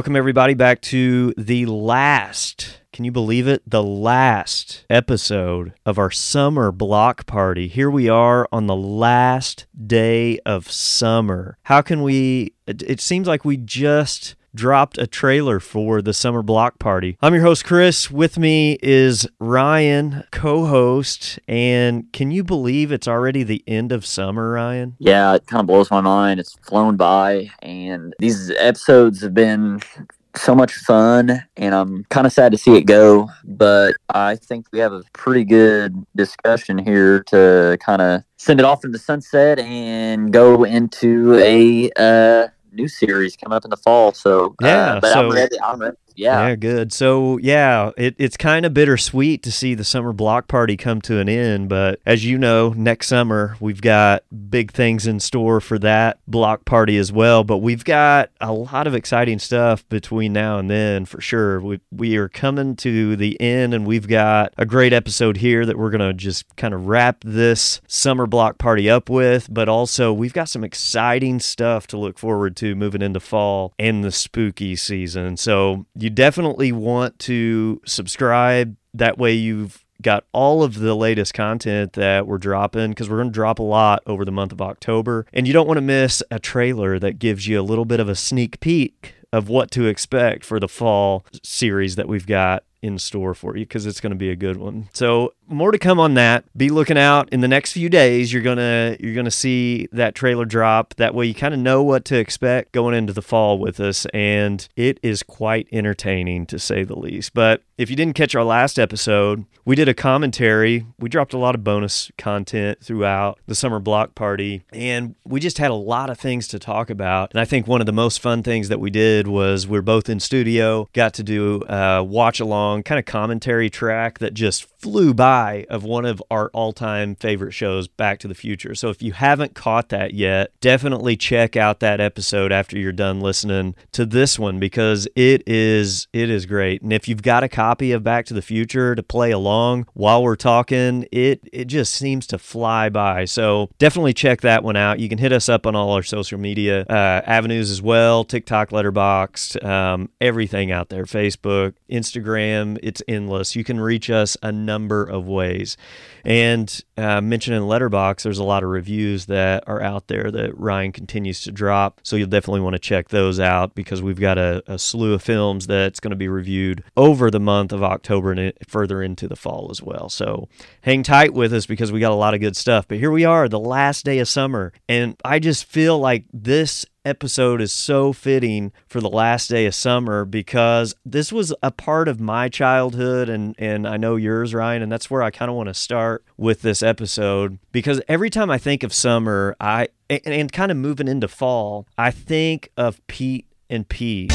Welcome, everybody, back to the last. Can you believe it? The last episode of our summer block party. Here we are on the last day of summer. How can we? It, seems like we just dropped a trailer for the summer block party. I'm your host, Chris. With me is Ryan, co host. And can you believe it's already the end of summer, Ryan? Yeah, it kind of blows my mind. It's flown by, and these episodes have been so much fun and I'm kind of sad to see it go, but I think we have a pretty good discussion here to kind of send it off in the sunset and go into a uh, new series coming up in the fall. So uh, Yeah, but so- I'm ready. I'm ready. Yeah. Yeah, good. So, yeah, it, it's kind of bittersweet to see the summer block party come to an end. But as you know, next summer, we've got big things in store for that block party as well. But we've got a lot of exciting stuff between now and then for sure. We, we are coming to the end, and we've got a great episode here that we're going to just kind of wrap this summer block party up with. But also, we've got some exciting stuff to look forward to moving into fall and the spooky season. So, you definitely want to subscribe. That way, you've got all of the latest content that we're dropping because we're going to drop a lot over the month of October. And you don't want to miss a trailer that gives you a little bit of a sneak peek of what to expect for the fall series that we've got in store for you because it's going to be a good one. So more to come on that. Be looking out in the next few days. You're gonna you're gonna see that trailer drop. That way you kind of know what to expect going into the fall with us, and it is quite entertaining to say the least. But if you didn't catch our last episode, we did a commentary. We dropped a lot of bonus content throughout the summer block party, and we just had a lot of things to talk about. And I think one of the most fun things that we did was we're both in studio, got to do uh, a watch along kind of commentary track that just flew by of one of our all-time favorite shows Back to the Future. So if you haven't caught that yet, definitely check out that episode after you're done listening to this one because it is it is great. And if you've got a copy of Back to the Future to play along while we're talking, it it just seems to fly by. So definitely check that one out. You can hit us up on all our social media uh, avenues as well, TikTok, Letterboxd, um, everything out there, Facebook, Instagram. It's endless. You can reach us a number of ways. And uh, mentioning Letterboxd, there's a lot of reviews that are out there that Ryan continues to drop. So you'll definitely want to check those out because we've got a, a slew of films that's going to be reviewed over the month of October and further into the fall as well. So hang tight with us because we got a lot of good stuff. But here we are, the last day of summer. And I just feel like this episode is so fitting for the last day of summer because this was a part of my childhood and and I know yours Ryan and that's where I kind of want to start with this episode because every time I think of summer I and, and kind of moving into fall I think of Pete and Pete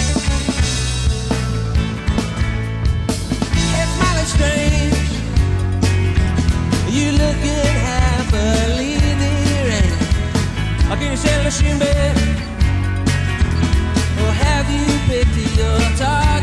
have you picked your target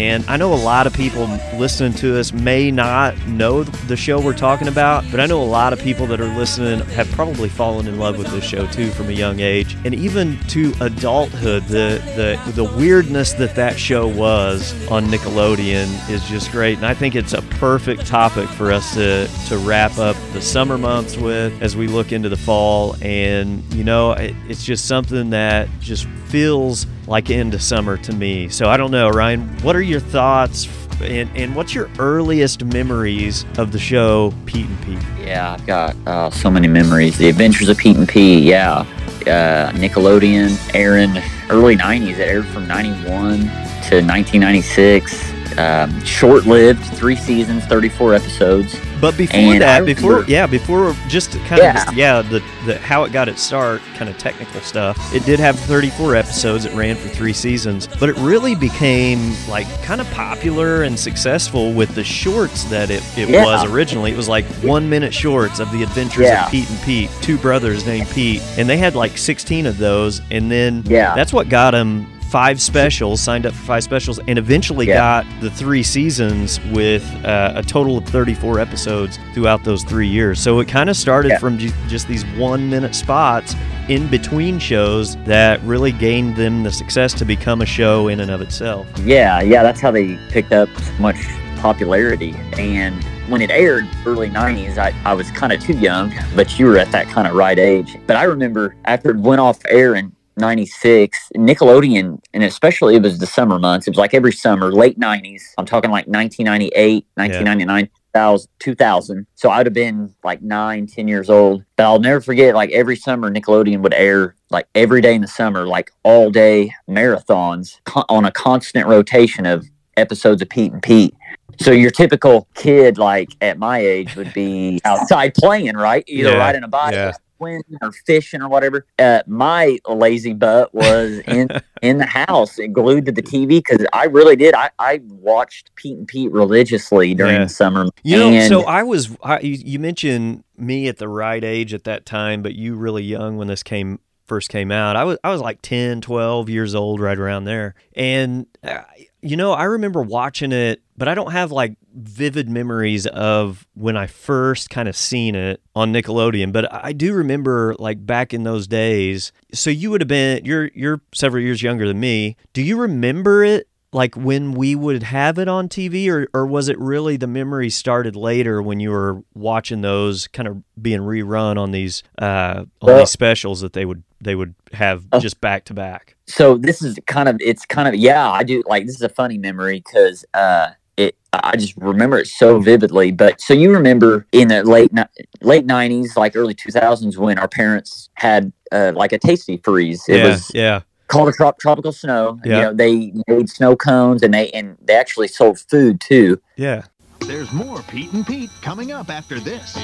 And I know a lot of people listening to us may not know the show we're talking about, but I know a lot of people that are listening have probably fallen in love with this show too from a young age, and even to adulthood. The the the weirdness that that show was on Nickelodeon is just great, and I think it's a perfect topic for us to to wrap up the summer months with as we look into the fall. And you know, it, it's just something that just feels like into summer to me. So I don't know, Ryan, what are your thoughts and, and what's your earliest memories of the show Pete and Pete? Yeah, I've got uh, so many memories. The Adventures of Pete and Pete, yeah. Uh, Nickelodeon, Aaron, early 90s. It aired from 91 to 1996. Um, Short lived, three seasons, 34 episodes. But before And that, before yeah, before just kind of Yeah. just, yeah, the, the how it got its start, kind of technical stuff. It did have 34 episodes. It ran for three seasons, but it really became like kind of popular and successful with the shorts that it, it Yeah. was originally. It was like one minute shorts of the adventures Yeah. of Pete and Pete, two brothers named Pete, and they had like 16 of those, and then Yeah. that's what got them five specials, signed up for five specials, and eventually Yeah. got the three seasons with uh, a total of 34 episodes throughout those three years. So it kind of started Yeah. from ju- just these one minute spots in between shows that really gained them the success to become a show in and of itself. Yeah, yeah, that's how they picked up so much popularity. And when it aired early 90s, I, I was kind of too young, but you were at that kind of right age. But I remember after it went off air in 96, Nickelodeon, and especially it was the summer months, it was like every summer, late 90s. I'm talking like 1998, 1999. 2000, 2000. So I'd have been like nine ten years old. But I'll never forget, like every summer, Nickelodeon would air like every day in the summer, like all day marathons co- on a constant rotation of episodes of Pete and Pete. So your typical kid, like at my age, would be outside playing, right? Either Yeah, riding a bike, yeah. Or swimming, or fishing, or whatever. Uh, my lazy butt was in in the house and glued to the TV because I really did. I, I watched Pete and Pete religiously during Yeah. the summer. You know, and so I was. I, you mentioned me at the right age at that time, but you really young when this came first came out. I was I was like 10, 12 years old, right around there. And uh, you know, I remember watching it, but I don't have like vivid memories of when I first kind of seen it on Nickelodeon. But I do remember like back in those days. So you would have been you're you're several years younger than me. Do you remember it like when we would have it on TV, or, or was it really the memory started later when you were watching those kind of being rerun on these uh, on Well- these specials that they would they would have Oh. just back to back? so this is kind of it's kind of yeah i do like this is a funny memory because uh it i just remember it so vividly but so you remember in the late late 90s like early 2000s when our parents had uh, like a tasty freeze it yeah, was yeah, called a trop- tropical snow Yeah. you know they made snow cones and they and they actually sold food too yeah. There's more Pete and Pete coming up after this.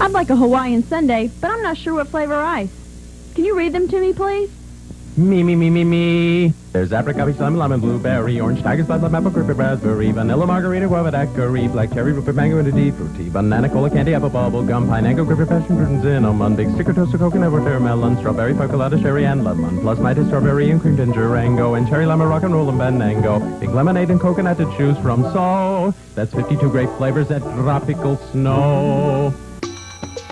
I'd like a Hawaiian sundae, but I'm not sure what flavor ice. Can you read them to me, please? Me, me, me, me, me. There's apricot, lemon, lemon, blueberry, orange, tiger, blood, lemon, apple, creepy, raspberry, vanilla, margarita, guava, daiquiri, black cherry, rupert, mango, and a deep fruity, banana, cola, candy, apple, bubble gum, pineapple, grapefruit, passion fruit, and cinnamon, big sticker, toaster, coconut, watermelon, strawberry, percolata, sherry, and lemon, plus mighty strawberry and cream ginger, rango, and cherry, lemon, rock and roll, and banango, big lemonade and coconut to choose from. So that's 52 great flavors at tropical snow.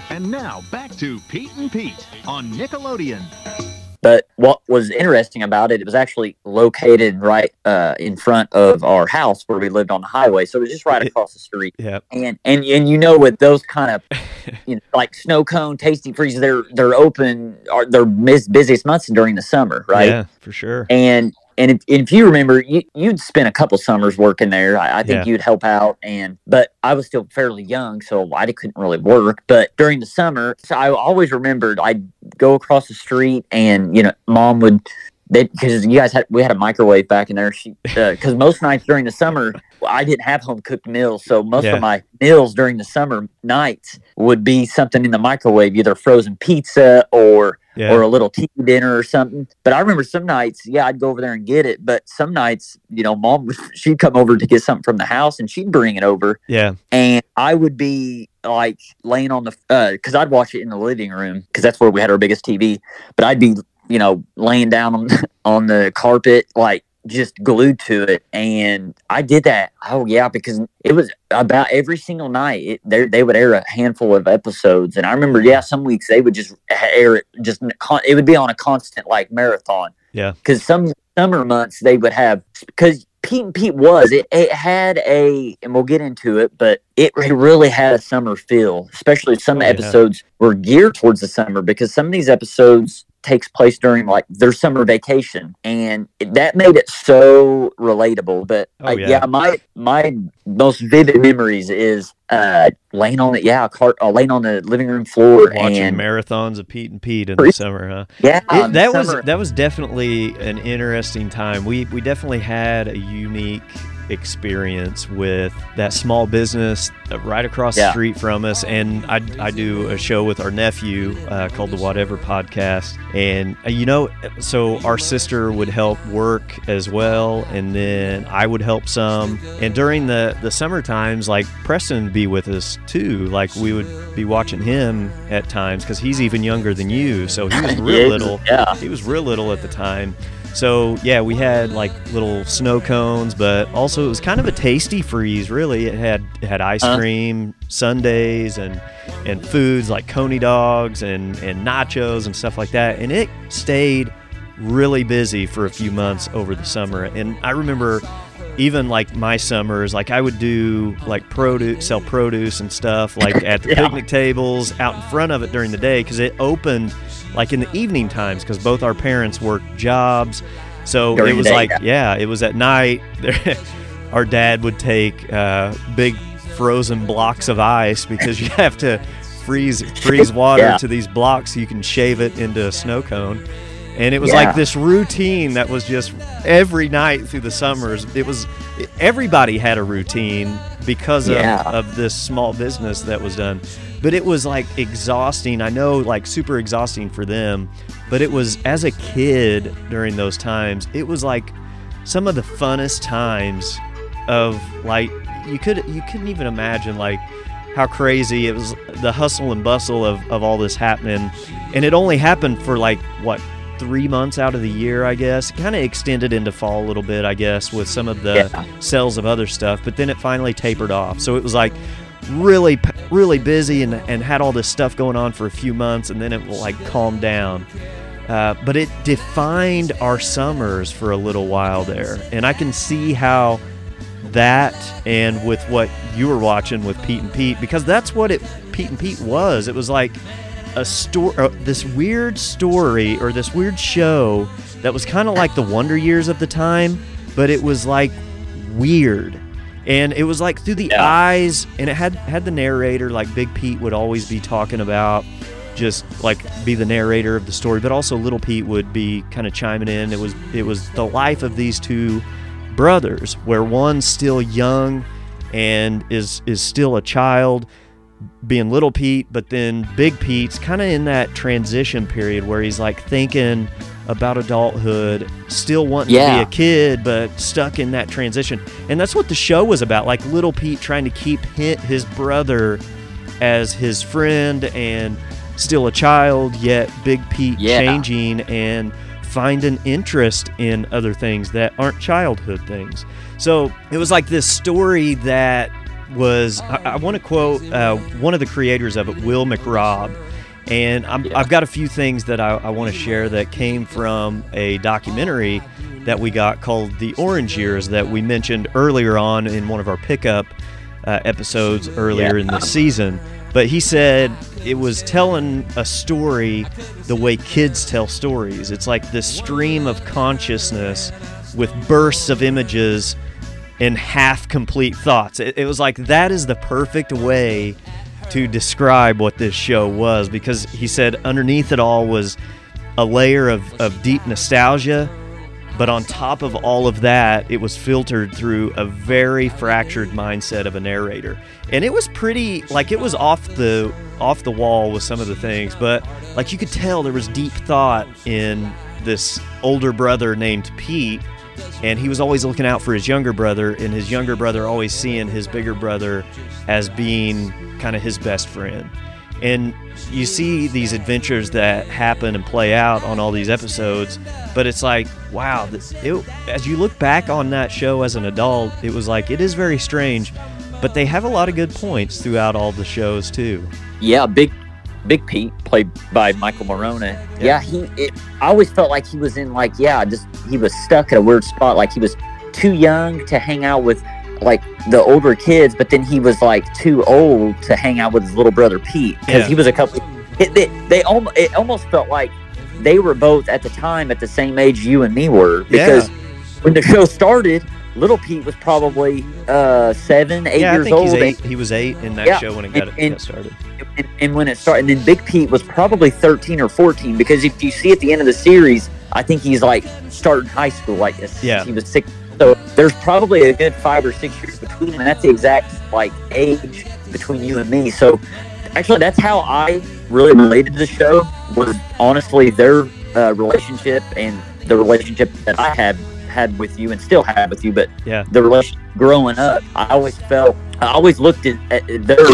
And now back to Pete and Pete on Nickelodeon. But what was interesting about it, it was actually located right uh, in front of our house where we lived on the highway. So it was just right across the street. Yeah. And and and you know, with those kind of you know, like snow cone, tasty freeze, they're they're open are their mis- busiest months during the summer, right? Yeah, for sure. And and if, if you remember, you, you'd spent a couple summers working there. I, I think Yeah. you'd help out, and but I was still fairly young, so I couldn't really work. But during the summer, so I always remembered I'd go across the street, and you know, mom would. Because you guys had, we had a microwave back in there. She, uh, because most nights during the summer, I didn't have home cooked meals, so most Yeah. of my meals during the summer nights would be something in the microwave, either frozen pizza or Yeah. or a little tea dinner or something. But I remember some nights, yeah, I'd go over there and get it. But some nights, you know, mom she'd come over to get something from the house and she'd bring it over, yeah. and I would be like laying on the uh, because I'd watch it in the living room because that's where we had our biggest TV. But I'd be you know laying down on on the carpet like just glued to it and i did that oh yeah because it was about every single night it, they, they would air a handful of episodes and i remember yeah some weeks they would just air it just it would be on a constant like marathon Yeah. because some summer months they would have because Pete and Pete was it, it had a and we'll get into it, but it re- really had a summer feel. Especially some Oh, yeah. episodes were geared towards the summer because some of these episodes takes place during like their summer vacation, and that made it so relatable. But Oh, yeah. yeah. my my most vivid memories is uh laying on it, yeah, cart, uh, laying on the living room floor Watching and marathons of Pete and Pete in the summer, huh? yeah, It- that was summer. that was definitely an interesting time. We we definitely had a unique experience with that small business right across the street from us. And I, I do a show with our nephew uh, called the Whatever Podcast. And, uh, you know, so our sister would help work as well. And then I would help some. And during the, the summer times, like Preston would be with us too. Like we would be watching him at times because he's even younger than you. So he was real Yeah, little. yeah. He was real little at the time. So yeah, we had like little snow cones, but also it was kind of a tasty freeze. Really, it had it had ice Huh? cream, sundaes, and and foods like coney dogs and and nachos and stuff like that. And it stayed really busy for a few months over the summer. And I remember even like my summers, like I would do like produce, sell produce and stuff, like at the Yeah. picnic tables out in front of it during the day because it opened like in the evening times because both our parents worked jobs. So During it was day, like, yeah. yeah, it was at night. our dad would take uh, big frozen blocks of ice because you have to freeze freeze water Yeah. to these blocks so you can shave it into a snow cone. And it was Yeah. like this routine that was just every night through the summers. It was everybody had a routine because of, of this small business that was done. But it was like exhausting. I know, like super exhausting for them. But it was as a kid during those times, it was like some of the funnest times of like you could you couldn't even imagine like how crazy it was the hustle and bustle of, of all this happening and it only happened for like what three months out of the year i guess kind of extended into fall a little bit i guess with some of the Yeah. sales of other stuff but then it finally tapered off so it was like really really busy and, and had all this stuff going on for a few months and then it will like calm down uh, but it defined our summers for a little while there and i can see how that and with what you were watching with Pete and Pete because that's what it Pete and Pete was. It was like a story, uh, this weird story or this weird show that was kind of like the Wonder Years of the time, but it was like weird. And it was like through the Yeah. eyes, and it had had the narrator like Big Pete would always be talking about, just like be the narrator of the story, but also Little Pete would be kind of chiming in. It was it was the life of these two brothers, where one's still young and is is still a child, being little Pete, but then Big Pete's kind of in that transition period where he's like thinking about adulthood, still wanting Yeah. to be a kid, but stuck in that transition. And that's what the show was about. Like little Pete trying to keep hi- his brother as his friend and still a child, yet Big Pete Yeah. changing and finding interest in other things that aren't childhood things. So it was like this story that was, I, I want to quote uh, one of the creators of it, Will McRobb. And I'm, Yeah. I've got a few things that I, I want to share that came from a documentary that we got called The Orange Years that we mentioned earlier on in one of our pickup uh, episodes earlier in the season. But he said it was telling a story the way kids tell stories. It's like this stream of consciousness with bursts of images and half complete thoughts. It, it was like that is the perfect way to describe what this show was because he said underneath it all was a layer of, of deep nostalgia, but on top of all of that, it was filtered through a very fractured mindset of a narrator. And it was pretty like it was off the off the wall with some of the things, but like you could tell there was deep thought in this older brother named Pete and he was always looking out for his younger brother and his younger brother always seeing his bigger brother as being kind of his best friend. And you see these adventures that happen and play out on all these episodes but it's like wow this, it, as you look back on that show as an adult it was like it is very strange but they have a lot of good points throughout all the shows too. Yeah, big Big Pete, played by Michael Maronna. Yeah. Yeah, he. It, I always felt like he was in like yeah, just he was stuck at a weird spot. Like he was too young to hang out with like the older kids, but then he was like too old to hang out with his little brother Pete because Yeah. he was a couple. It, they, they almost it almost felt like they were both at the time at the same age you and me were because when the show started, little Pete was probably uh seven, eight yeah i years think old. he's eight he was eight in that Yeah, show when it got, and- and- got started and, and when it started, and then Big Pete was probably 13 or 14 because if you see at the end of the series, I think he's like starting high school like this. Yeah. He was six, So there's probably a good five or six years between, and that's the exact like age between you and me. So actually, that's how I really related to the show. Was honestly their uh, relationship and the relationship that I had had with you and still have with you. But Yeah. the relation growing up, I always felt, I always looked at, at their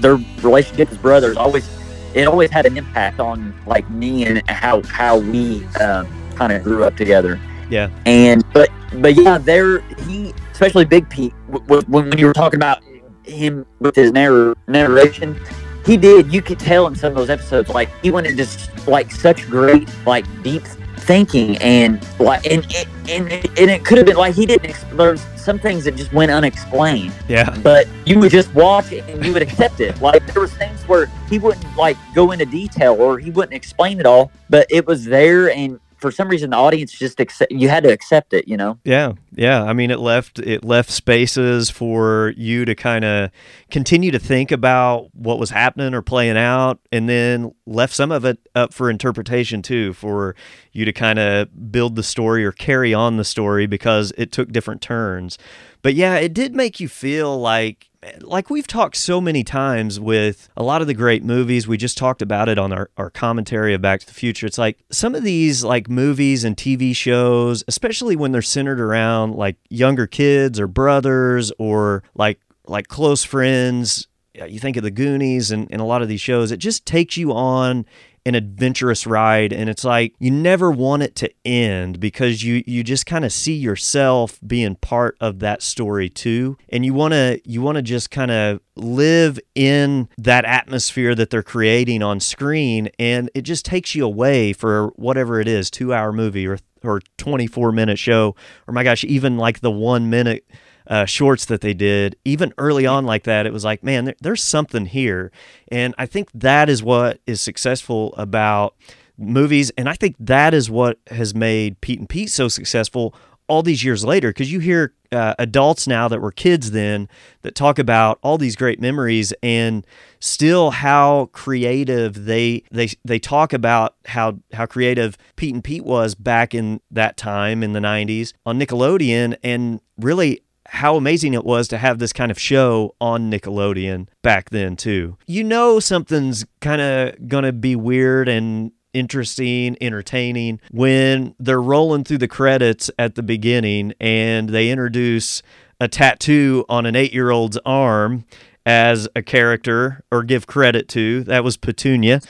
their relationship as brothers. Always, it always had an impact on like me and how how we um, kind of grew up together. Yeah. And but but yeah, there he, especially Big Pete, w- w- when when you were talking about him with his narr- narration. He did. You could tell in some of those episodes, like he went into like such great, like deep thinking, and like, and and, and, and it could have been like he didn't. Ex- there's some things that just went unexplained Yeah. but you would just watch it and you would accept it. Like there was things where he wouldn't like go into detail or he wouldn't explain it all, but it was there, and for some reason the audience just accept. You had to accept it, you know. Yeah, yeah. I mean, it left it left spaces for you to kind of continue to think about what was happening or playing out, and then left some of it up for interpretation too, for you to kind of build the story or carry on the story because it took different turns. But yeah, it did make you feel like like we've talked so many times with a lot of the great movies. We just talked about it on our, our commentary of back to the future. It's like some of these like movies and tv shows especially when they're centered around like younger kids or brothers or like like close friends you think of the goonies and, and a lot of these shows it just takes you on an adventurous ride and it's like you never want it to end because you you just kind of see yourself being part of that story too. And you want to you want to just kind of live in that atmosphere that they're creating on screen and it just takes you away for whatever it is 2 hour movie or or 24 minute show or my gosh even like the 1 minute uh, shorts that they did, even early on like that, it was like, man, there, there's something here. And I think that is what is successful about movies. And I think that is what has made Pete and Pete so successful all these years later. Because you hear uh, adults now that were kids then that talk about all these great memories and still how creative they they they talk about how how creative Pete and Pete was back in that time in the 90s on Nickelodeon and really how amazing it was to have this kind of show on Nickelodeon back then too. You know something's kind of going to be weird and interesting, entertaining when they're rolling through the credits at the beginning and they introduce a tattoo on an 8-year-old's arm as a character or give credit to. That was Petunia.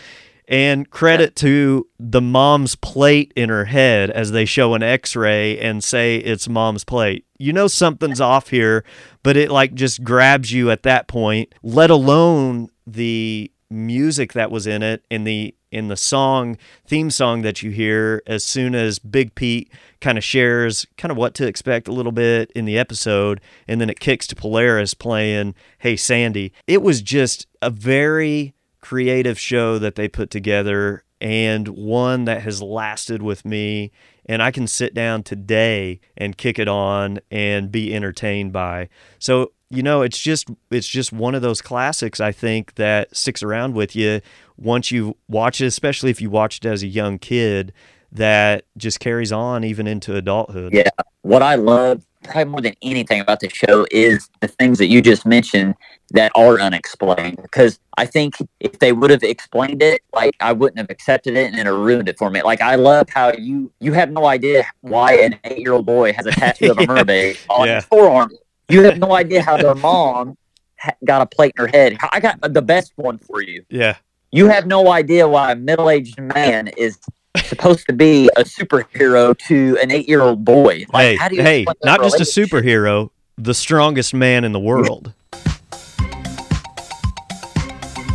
And credit to the mom's plate in her head as they show an x ray and say it's mom's plate. You know something's off here, but it like just grabs you at that point, let alone the music that was in it and the in the song theme song that you hear as soon as Big Pete kind of shares kind of what to expect a little bit in the episode and then it kicks to Polaris playing Hey Sandy. It was just a very creative show that they put together and one that has lasted with me and I can sit down today and kick it on and be entertained by. So, you know, it's just it's just one of those classics I think that sticks around with you once you watch it, especially if you watched it as a young kid that just carries on even into adulthood. Yeah. What I love probably more than anything about the show is the things that you just mentioned that are unexplained. Because I think if they would have explained it, like I wouldn't have accepted it and it ruined it for me. Like I love how you you have no idea why an eight year old boy has a tattoo of a Yeah. mermaid on Yeah. his forearm. You have no idea how their mom ha- got a plate in her head. I got the best one for you. Yeah. You have no idea why a middle aged man is supposed to be a superhero to an eight year old boy. Like, hey, how do you hey, not just a superhero, the strongest man in the world.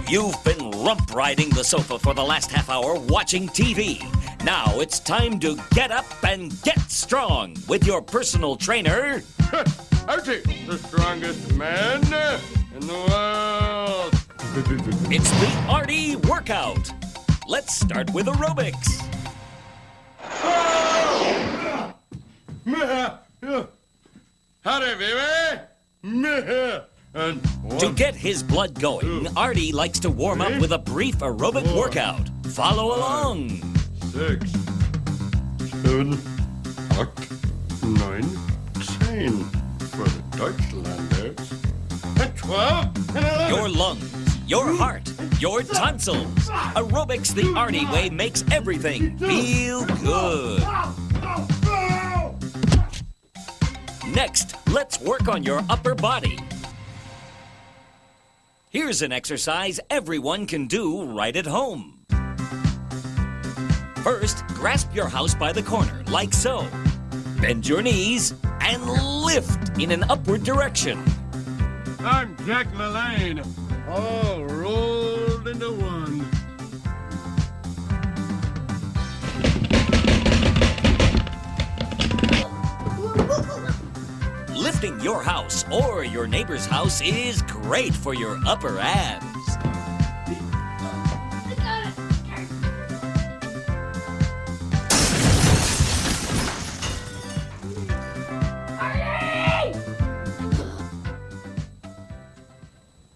You've been rump riding the sofa for the last half hour watching TV. Now it's time to get up and get strong with your personal trainer, Artie, the strongest man in the world. It's the Artie Workout. Let's start with aerobics. Howdy, baby. To get his blood going, Artie likes to warm up with a brief aerobic workout. Follow along. Six, seven, eight, nine, ten. For the Deutschlanders. And 12 and 11. Your lungs, your heart, your tonsils. Aerobics the Artie way makes everything feel good. Next, let's work on your upper body. Here's an exercise everyone can do right at home. First, grasp your house by the corner, like so. Bend your knees and lift in an upward direction. I'm Jack LaLanne, all rolled Lifting your house or your neighbor's house is great for your upper abs.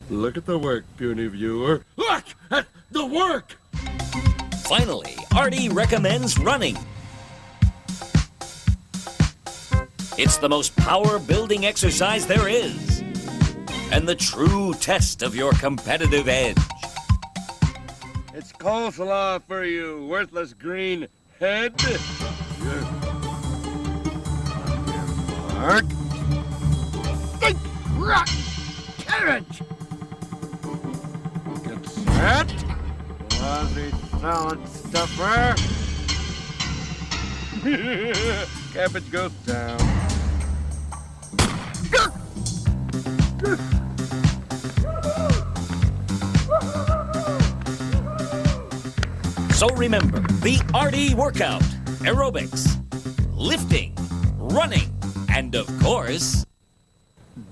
Look at the work, puny viewer. Look at the work! Finally, Artie recommends running. It's the most power building exercise there is, and the true test of your competitive edge. It's coleslaw for you, worthless green head. Mark. Think rotten carrot. Get set. Lousy salad stuffer. Cabbage goes down. So remember the Artie workout, aerobics, lifting, running, and of course,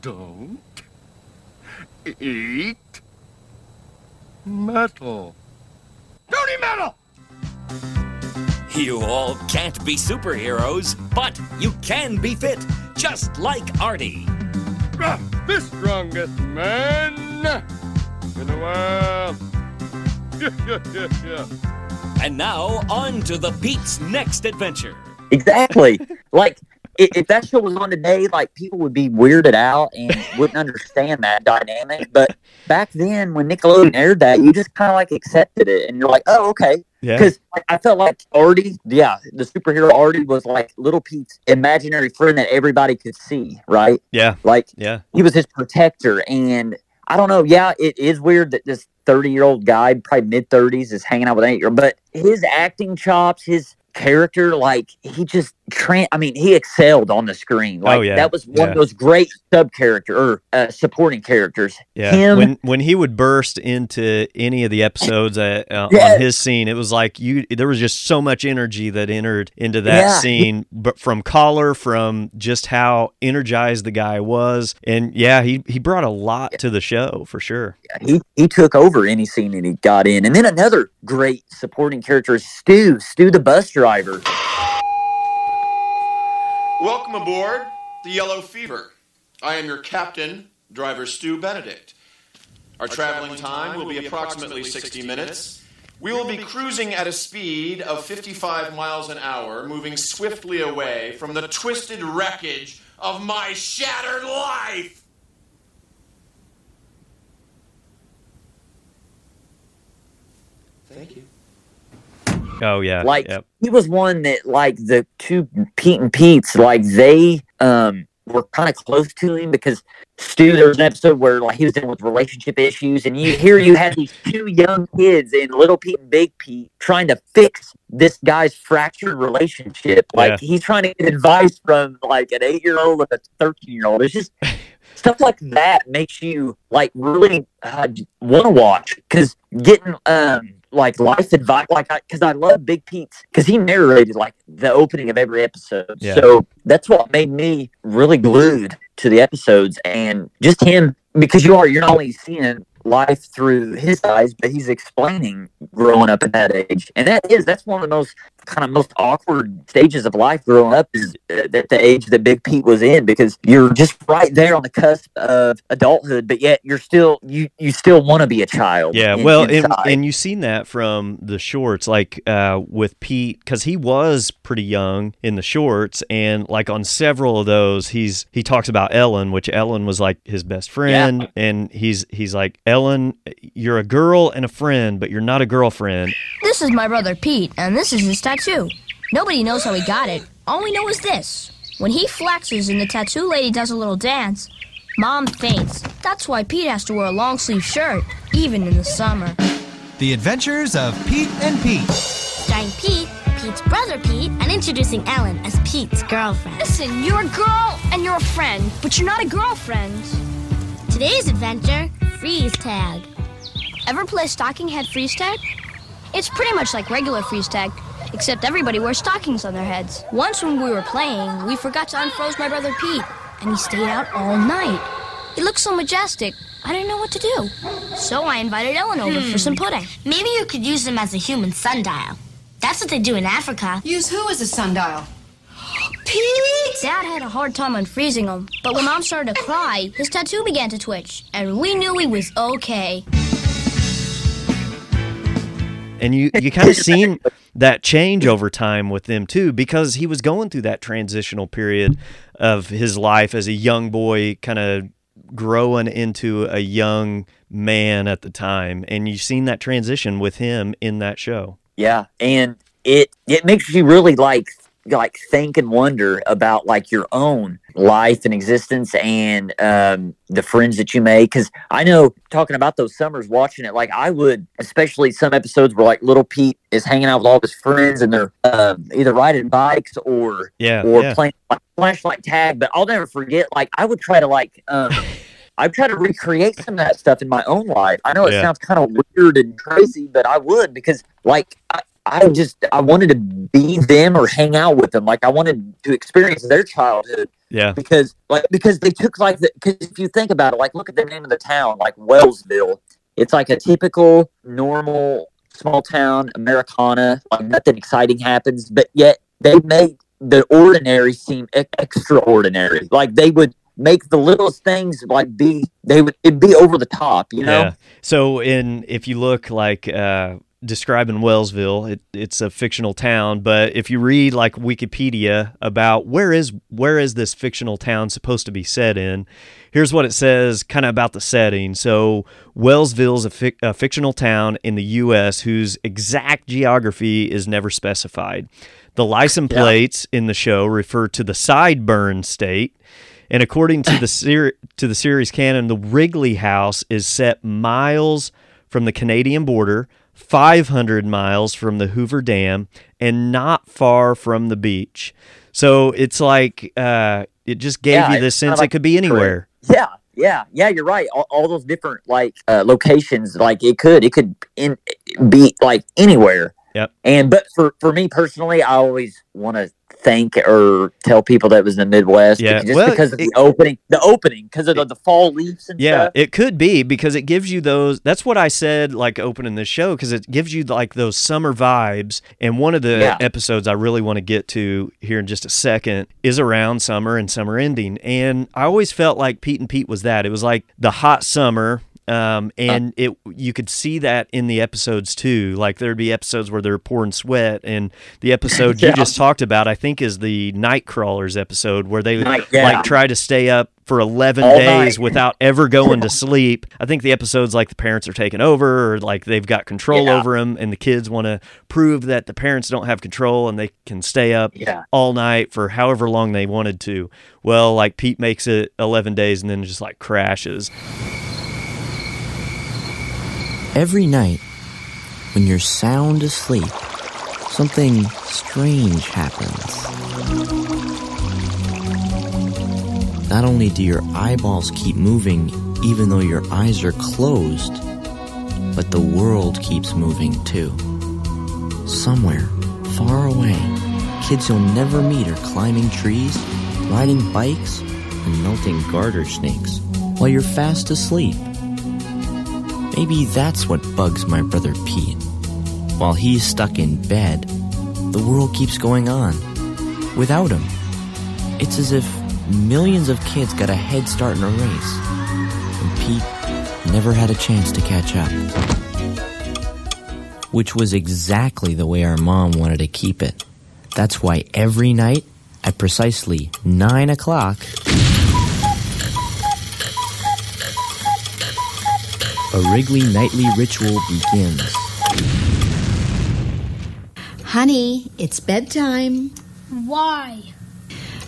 Don't eat metal. Don't eat metal! you all can't be superheroes, but you can be fit, just like Artie. Ah! The strongest man in the world. Yeah, yeah, yeah, yeah. And now, on to the Pete's next adventure. Exactly. like if, if that show was on today, like people would be weirded out and wouldn't understand that dynamic. But back then, when Nickelodeon aired that, you just kind of like accepted it, and you're like, oh, okay. Yeah. Because like, I felt like Artie, yeah, the superhero Artie was like little Pete's imaginary friend that everybody could see, right? Yeah. Like Yeah. he was his protector, and I don't know. Yeah, it is weird that this 30 year old guy, probably mid 30s, is hanging out with an eight year old, but his acting chops, his character, like he just, tran I mean, he excelled on the screen. Like Oh, yeah. that was one Yeah. of those great sub character or uh, supporting characters. Yeah. Him, When when he would burst into any of the episodes uh, uh, Yeah. on his scene, it was like you. There was just so much energy that entered into that Yeah. scene, but from collar, from just how energized the guy was, and yeah, he he brought a lot to the show for sure. he, he took over any scene that he got in. And then another great supporting character is Stu, Stu the bus driver. Welcome aboard the Yellow Fever. I am your captain, driver Stu Benedict. Our traveling time will be approximately 60 minutes. We will be cruising at a speed of 55 miles an hour, moving swiftly away from the twisted wreckage of my shattered life. Thank you. Oh yeah, like yep. he was one that like the two Pete and Pete's like they um were kind of close to him because Stu there was an episode where like he was dealing with relationship issues and you here you had these two young kids and Little Pete and Big Pete trying to fix this guy's fractured relationship. Like he's trying to get advice from like an eight year old and a thirteen year old it's just stuff like that makes you like really uh, want to watch. Because getting um like life advice like because I, love big pete's because he narrated like the opening of every episode Yeah. so that's what made me really glued to the episodes and just him because you are you're not only seeing life through his eyes but he's explaining growing up at that age and that is that's one of the most kind of most awkward stages of life growing up is uh, at the age that Big Pete was in because you're just right there on the cusp of adulthood, but yet you're still you you still want to be a child. Yeah, in- well, and, and you've seen that from the shorts, like uh, with Pete, because he was pretty young in the shorts, and like on several of those, he's he talks about Ellen, which Ellen was like his best friend, and he's he's like Ellen, you're a girl and a friend, but you're not a girlfriend. This is my brother Pete, and this is his tattoo. Nobody knows how he got it. All we know is this. When he flexes and the tattoo lady does a little dance, Mom faints. That's why Pete has to wear a long sleeve shirt, even in the summer. The Adventures of Pete and Pete. Starring Pete, Pete's brother Pete, and introducing Ellen as Pete's girlfriend. Listen, you're a girl and you're a friend, but you're not a girlfriend. Today's adventure, Freeze Tag. Ever play stocking head freeze tag? It's pretty much like regular freeze tag, except everybody wears stockings on their heads. Once when we were playing, we forgot to unfroze my brother Pete, and he stayed out all night. He looked so majestic, I didn't know what to do. So I invited Ellen over for some hmm. pudding. Maybe you could use them as a human sundial. That's what they do in Africa. Use who as a sundial? Pete! Dad had a hard time unfreezing him, but when Mom started to cry, his tattoo began to twitch, and we knew he was okay. And you you kind of seen that change over time with them too because he was going through that transitional period of his life as a young boy kind of growing into a young man at the time. And you've seen that transition with him in that show. Yeah, and it it makes you really like like think and wonder about like your own life and existence and um, the friends that you make. Because I know talking about those summers, watching it, like I would, especially some episodes where like little Pete is hanging out with all his friends and they're um, either riding bikes or Yeah, or yeah. playing like, flashlight tag. But I'll never forget. Like I would try to like. Um, I try to recreate some of that stuff in my own life. I know it Yeah. sounds kind of weird and crazy, but I would because, like, I, I just I wanted to be them or hang out with them. Like, I wanted to experience their childhood yeah because, like, because they took like the. Because if you think about it, like, look at the name of the town, like Wellsville. It's like a typical, normal small town Americana. Like nothing exciting happens, but yet they make the ordinary seem e- extraordinary. Like they would make the littlest things like be they would it'd be over the top, you know? Yeah. So in if you look like uh, describing Wellsville, it, it's a fictional town, but if you read like Wikipedia about where is where is this fictional town supposed to be set in, here's what it says kind of about the setting. So Wellsville is a, fic- a fictional town in the U.S. whose exact geography is never specified. The license Yeah. plates in the show refer to the Sideburn state. And according to the ser- to the series canon, the Wrigley House is set miles from the Canadian border, 500 miles from the Hoover Dam, and not far from the beach. So it's like uh, it just gave Yeah, you this sense like it could be anywhere. Yeah, yeah, yeah. You're right. All, all those different like uh, locations, like it could, it could in, be like anywhere. Yep. And but for for me personally, I always want to thank or tell people that it was in the Midwest. Yeah, just well, because of the opening, the opening, because of the, the fall leaves and Yeah, stuff. it could be because it gives you those. That's what I said, like opening this show, because it gives you like those summer vibes. And one of the Yeah. episodes I really want to get to here in just a second is around summer and summer ending. And I always felt like Pete and Pete was that. It was like the hot summer. Um, and it you could see that in the episodes too. Like there'd be episodes where they're pouring sweat, and the episode you just talked about, I think, is the Night Crawlers episode where they Night- yeah. like try to stay up for 11 All days night. without ever going to sleep. I think the episodes like the parents are taking over or like they've got control Yeah. over them and the kids want to prove that the parents don't have control and they can stay up Yeah. all night for however long they wanted to. Well, like Pete makes it 11 days and then just like crashes. Every night, when you're sound asleep, something strange happens. Not only do your eyeballs keep moving even though your eyes are closed, but the world keeps moving too. Somewhere, far away, kids you'll never meet are climbing trees, riding bikes, and melting garter snakes while you're fast asleep. Maybe that's what bugs my brother Pete. While he's stuck in bed, the world keeps going on without him. It's as if millions of kids got a head start in a race, and Pete never had a chance to catch up. Which was exactly the way our mom wanted to keep it. That's why every night at precisely 9 o'clock, a Wrigley nightly ritual begins. Honey, it's bedtime. Why?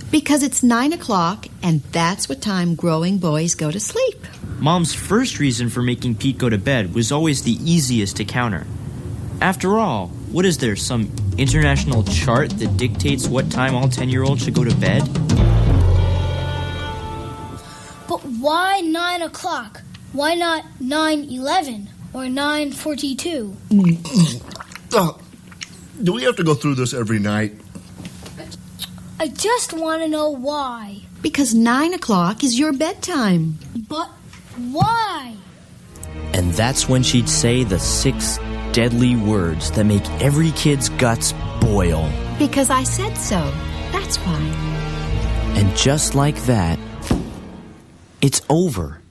Because it's nine o'clock, and that's what time growing boys go to sleep. Mom's first reason for making Pete go to bed was always the easiest to counter. After all, what is there, some international chart that dictates what time all 10 year olds should go to bed? But why 9 o'clock? Why not 9.11 or 9.42? Oh, do we have to go through this every night? I just want to know why. Because nine o'clock is your bedtime. But why? And that's when she'd say the six deadly words that make every kid's guts boil. Because I said so. That's why. And just like that, it's over.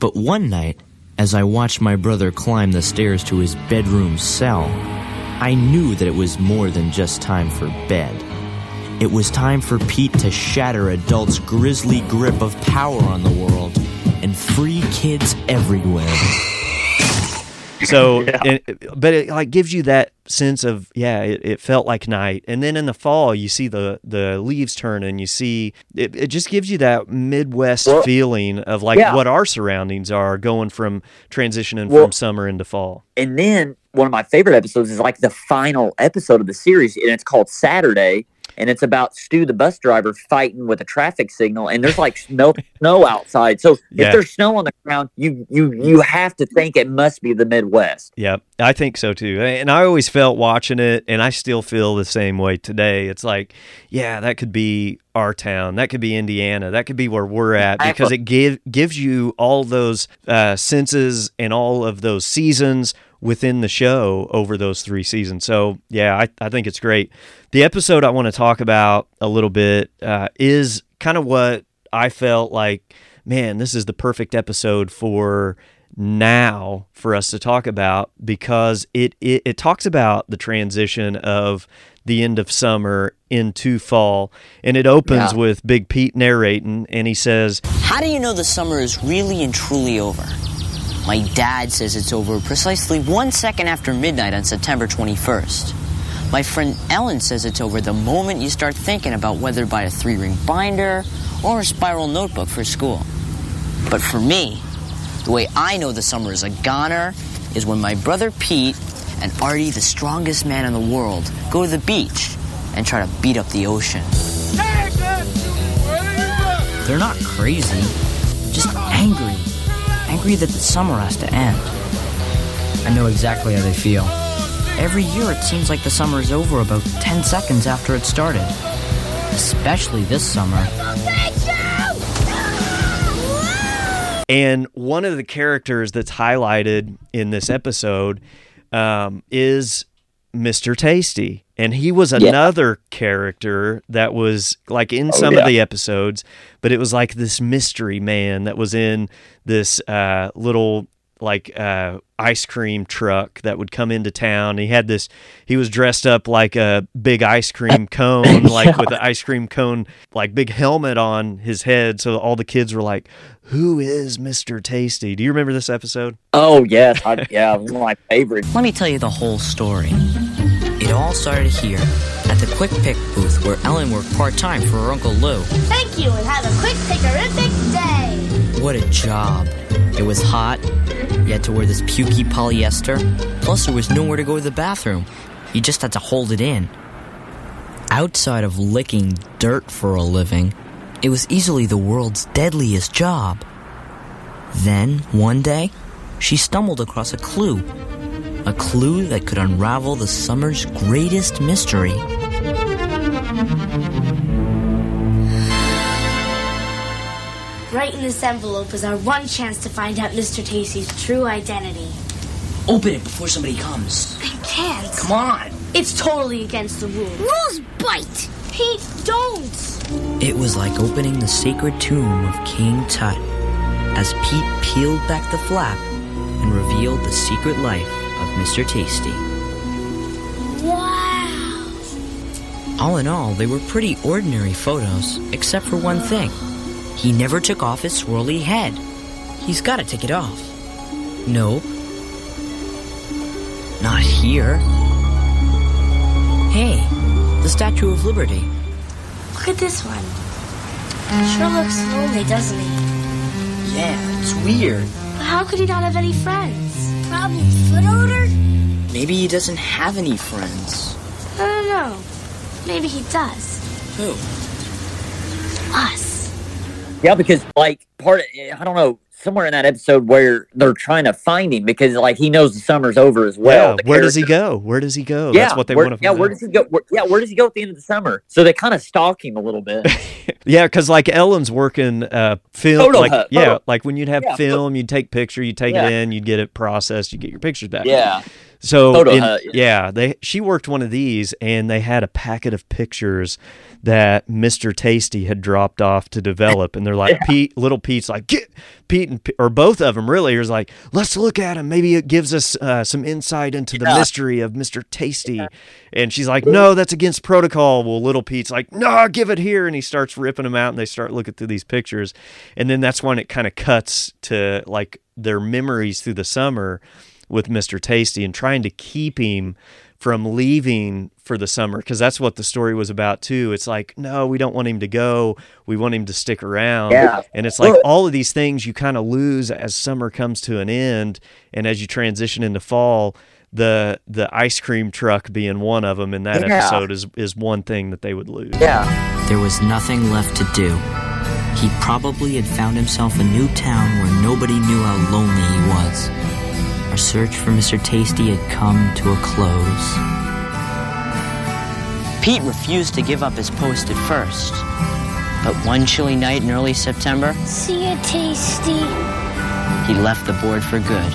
But one night, as I watched my brother climb the stairs to his bedroom cell, I knew that it was more than just time for bed. It was time for Pete to shatter adults' grisly grip of power on the world and free kids everywhere. So, it, but it like gives you that sense of yeah, it, it felt like night, and then in the fall you see the the leaves turn, and you see it. It just gives you that Midwest Well, feeling of like yeah. what our surroundings are going from transitioning Well- from summer into fall. And then one of my favorite episodes is like the final episode of the series, and it's called Saturday. And it's about Stu, the bus driver, fighting with a traffic signal, and there's like snow, snow outside. So Yeah. if there's snow on the ground, you you you have to think it must be the Midwest. Yeah, I think so too. And I always felt watching it, and I still feel the same way today. It's like, yeah, that could be our town, that could be Indiana, that could be where we're at, because it give gives you all those uh, senses and all of those seasons within the show over those three seasons. So yeah, I, I think it's great. The episode I want to talk about a little bit uh, is kind of what I felt like. Man, this is the perfect episode for now for us to talk about because it, it it talks about the transition of the end of summer into fall and it opens Yeah. with Big Pete narrating and he says How do you know the summer is really and truly over? My dad says it's over precisely one second after midnight on September 21st. My friend Ellen says it's over the moment you start thinking about whether to buy a three ring binder or a spiral notebook for school. But for me, the way I know the summer is a goner is when my brother Pete and Artie, the strongest man in the world, go to the beach and try to beat up the ocean. They're not crazy, just angry. Angry that the summer has to end. I know exactly how they feel. Every year it seems like the summer is over about 10 seconds after it started. Especially this summer. And one of the characters that's highlighted in this episode um, is Mr. Tasty. And he was Yeah. another character that was like in Oh, some yeah. of the episodes, but it was like this mystery man that was in this uh, little like uh, ice cream truck that would come into town. He had this, he was dressed up like a big ice cream cone, like Yeah. with an ice cream cone, like big helmet on his head. So all the kids were like, who is Mr. Tasty? Do you remember this episode? Oh yes, I, yeah, one of my favorites. Let me tell you the whole story. It all started here, at the Quick Pick booth where Ellen worked part time for her Uncle Lou. Thank you and have a quick pickerific day. What a job. It was hot. You had to wear this pukey polyester. Plus, there was nowhere to go to the bathroom. You just had to hold it in. Outside of licking dirt for a living, it was easily the world's deadliest job. Then, one day, she stumbled across a clue. A clue that could unravel the summer's greatest mystery. Right in this envelope is our one chance to find out Mr. Tasty's true identity. Open it before somebody comes. I can't. Come on. It's totally against the rules. Rules bite. Pete, don't. It was like opening the sacred tomb of King Tut as Pete peeled back the flap and revealed the secret life of Mr. Tasty. Wow. All in all, they were pretty ordinary photos, except for one thing. He never took off his swirly head. He's got to take it off. No. Not here. Hey, the Statue of Liberty. Look at this one. Sure looks lonely, doesn't he? Yeah, it's weird. But how could he not have any friends? Probably foot odor? Maybe he doesn't have any friends. I don't know. Maybe he does. Who? Us. Yeah, because like part of I don't know somewhere in that episode where they're trying to find him because like he knows the summer's over as well. yeah, where does he go? Where does he go? Yeah, That's what they where, want to Yeah, find where does he go? Where, yeah, where does he go at the end of the summer? So they kind of stalk him a little bit. Yeah, because like Ellen's working uh, film, like hut, yeah, like when you'd have Yeah, film, you'd take picture, you take Yeah. it in, you'd get it processed, you get your pictures back. Yeah. So in- hut, yeah, they she worked one of these, and they had a packet of pictures that Mister Tasty had dropped off to develop, and they're like, Pete, little Pete's like, get Pete and or both of them really is like, let's look at him. Maybe it gives us uh, some insight into the mystery of Mister Tasty. And she's like, no, that's against protocol. Well, little Pete's like, no, give it here. And he starts ripping them out and they start looking through these pictures. And then that's when it kind of cuts to like their memories through the summer with Mr. Tasty and trying to keep him from leaving for the summer because that's what the story was about too. It's like, no, we don't want him to go. We want him to stick around. Yeah. And it's like all of these things you kind of lose as summer comes to an end and as you transition into fall. The the ice cream truck being one of them in that Yeah. episode is is one thing that they would lose. Yeah. There was nothing left to do. He probably had found himself a new town where nobody knew how lonely he was. Our search for Mr. Tasty had come to a close. Pete refused to give up his post at first. But one chilly night in early September, See you, Tasty. he left the board for good.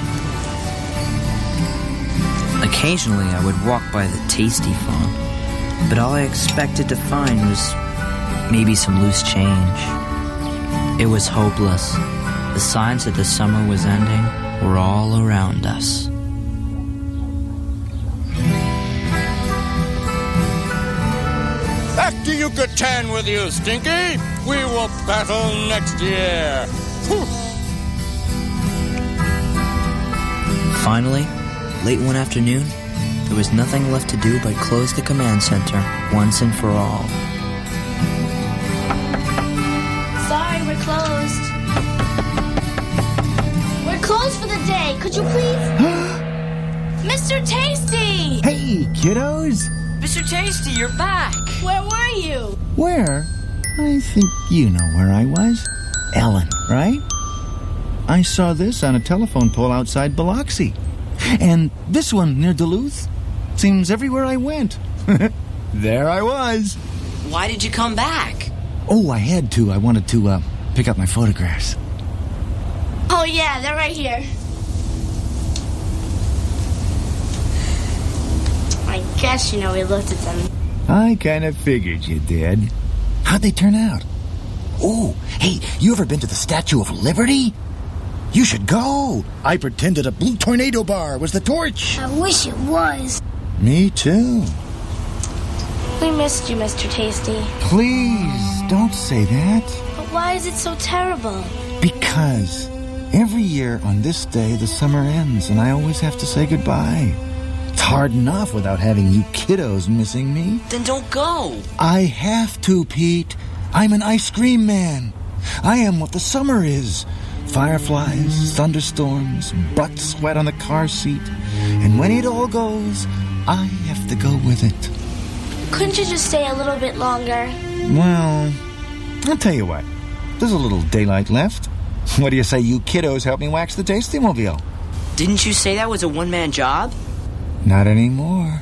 Occasionally, I would walk by the Tasty phone, but all I expected to find was maybe some loose change. It was hopeless. The signs that the summer was ending were all around us. Back to Yucatan with you, Stinky. We will battle next year. Whew. Finally, late one afternoon, there was nothing left to do but close the command center once and for all. Sorry, we're closed. We're closed for the day. Could you please? Mr. Tasty! Hey, kiddos! Mr. Tasty, you're back! Where were you? Where? I think you know where I was. Ellen, right? I saw this on a telephone pole outside Biloxi. And this one near Duluth. Seems everywhere I went. there I was. Why did you come back? Oh, I had to. I wanted to uh, pick up my photographs. Oh, yeah, they're right here. I guess you know we looked at them. I kind of figured you did. How'd they turn out? Oh, hey, you ever been to the Statue of Liberty? You should go. I pretended a blue tornado bar was the torch. I wish it was. Me too. We missed you, Mr. Tasty. Please, don't say that. But why is it so terrible? Because every year on this day, the summer ends, and I always have to say goodbye. It's hard enough without having you kiddos missing me. Then don't go! I have to, Pete. I'm an ice cream man. I am what the summer is. Fireflies, thunderstorms, butt sweat on the car seat. And when it all goes, I have to go with it. Couldn't you just stay a little bit longer? Well, I'll tell you what. There's a little daylight left. What do you say you kiddos help me wax the tasty mobile? Didn't you say that was a one man job? Not anymore.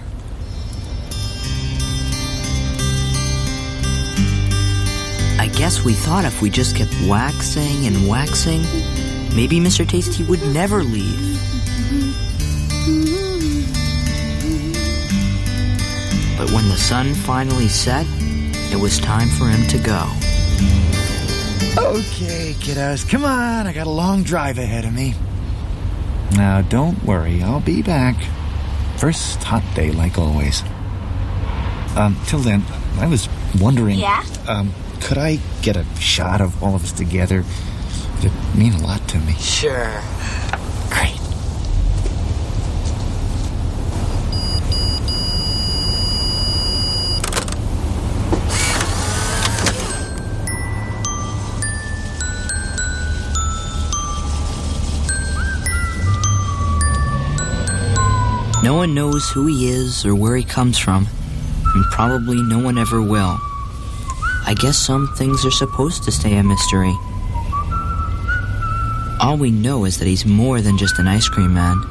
I guess we thought if we just kept waxing and waxing, maybe Mr. Tasty would never leave. But when the sun finally set, it was time for him to go. Okay, kiddos, come on. I got a long drive ahead of me. Now, don't worry, I'll be back. First hot day, like always. Um, till then, I was wondering. Yeah? Um, could I get a shot of all of us together? It'd mean a lot to me. Sure. Great. One knows who he is or where he comes from, and probably no one ever will. I guess some things are supposed to stay a mystery. All we know is that he's more than just an ice cream man.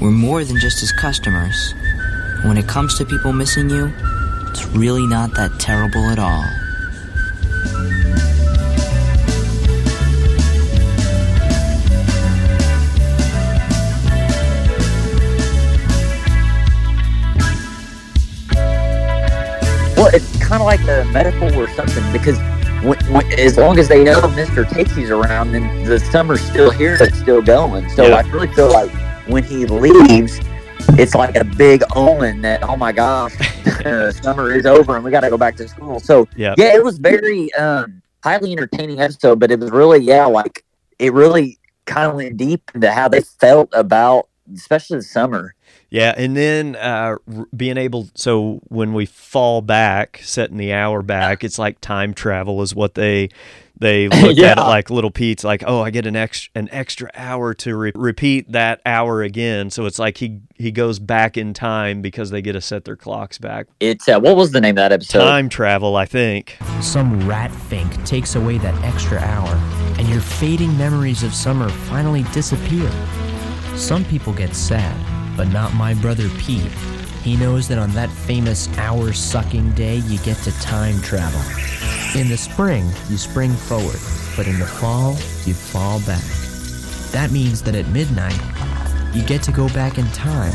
We're more than just his customers. When it comes to people missing you, it's really not that terrible at all. Kind of like a medical or something because when, when, as long as they know Mr. Tasty's around, then the summer's still here, it's still going. So Yeah. I really feel like when he leaves, it's like a big omen that oh my gosh, uh, summer is over and we got to go back to school. So Yep. yeah, it was very um, highly entertaining episode, but it was really yeah, like it really kind of went deep into how they felt about especially the summer. Yeah, and then uh, being able so when we fall back, setting the hour back, it's like time travel is what they they look at it like little Pete's like, oh, I get an extra an extra hour to re- repeat that hour again. So it's like he he goes back in time because they get to set their clocks back. It's uh, what was the name of that episode? Time travel, I think. Some rat fink takes away that extra hour, and your fading memories of summer finally disappear. Some people get sad, but not my brother Pete. He knows that on that famous hour sucking day, you get to time travel. In the spring, you spring forward, but in the fall, you fall back. That means that at midnight, you get to go back in time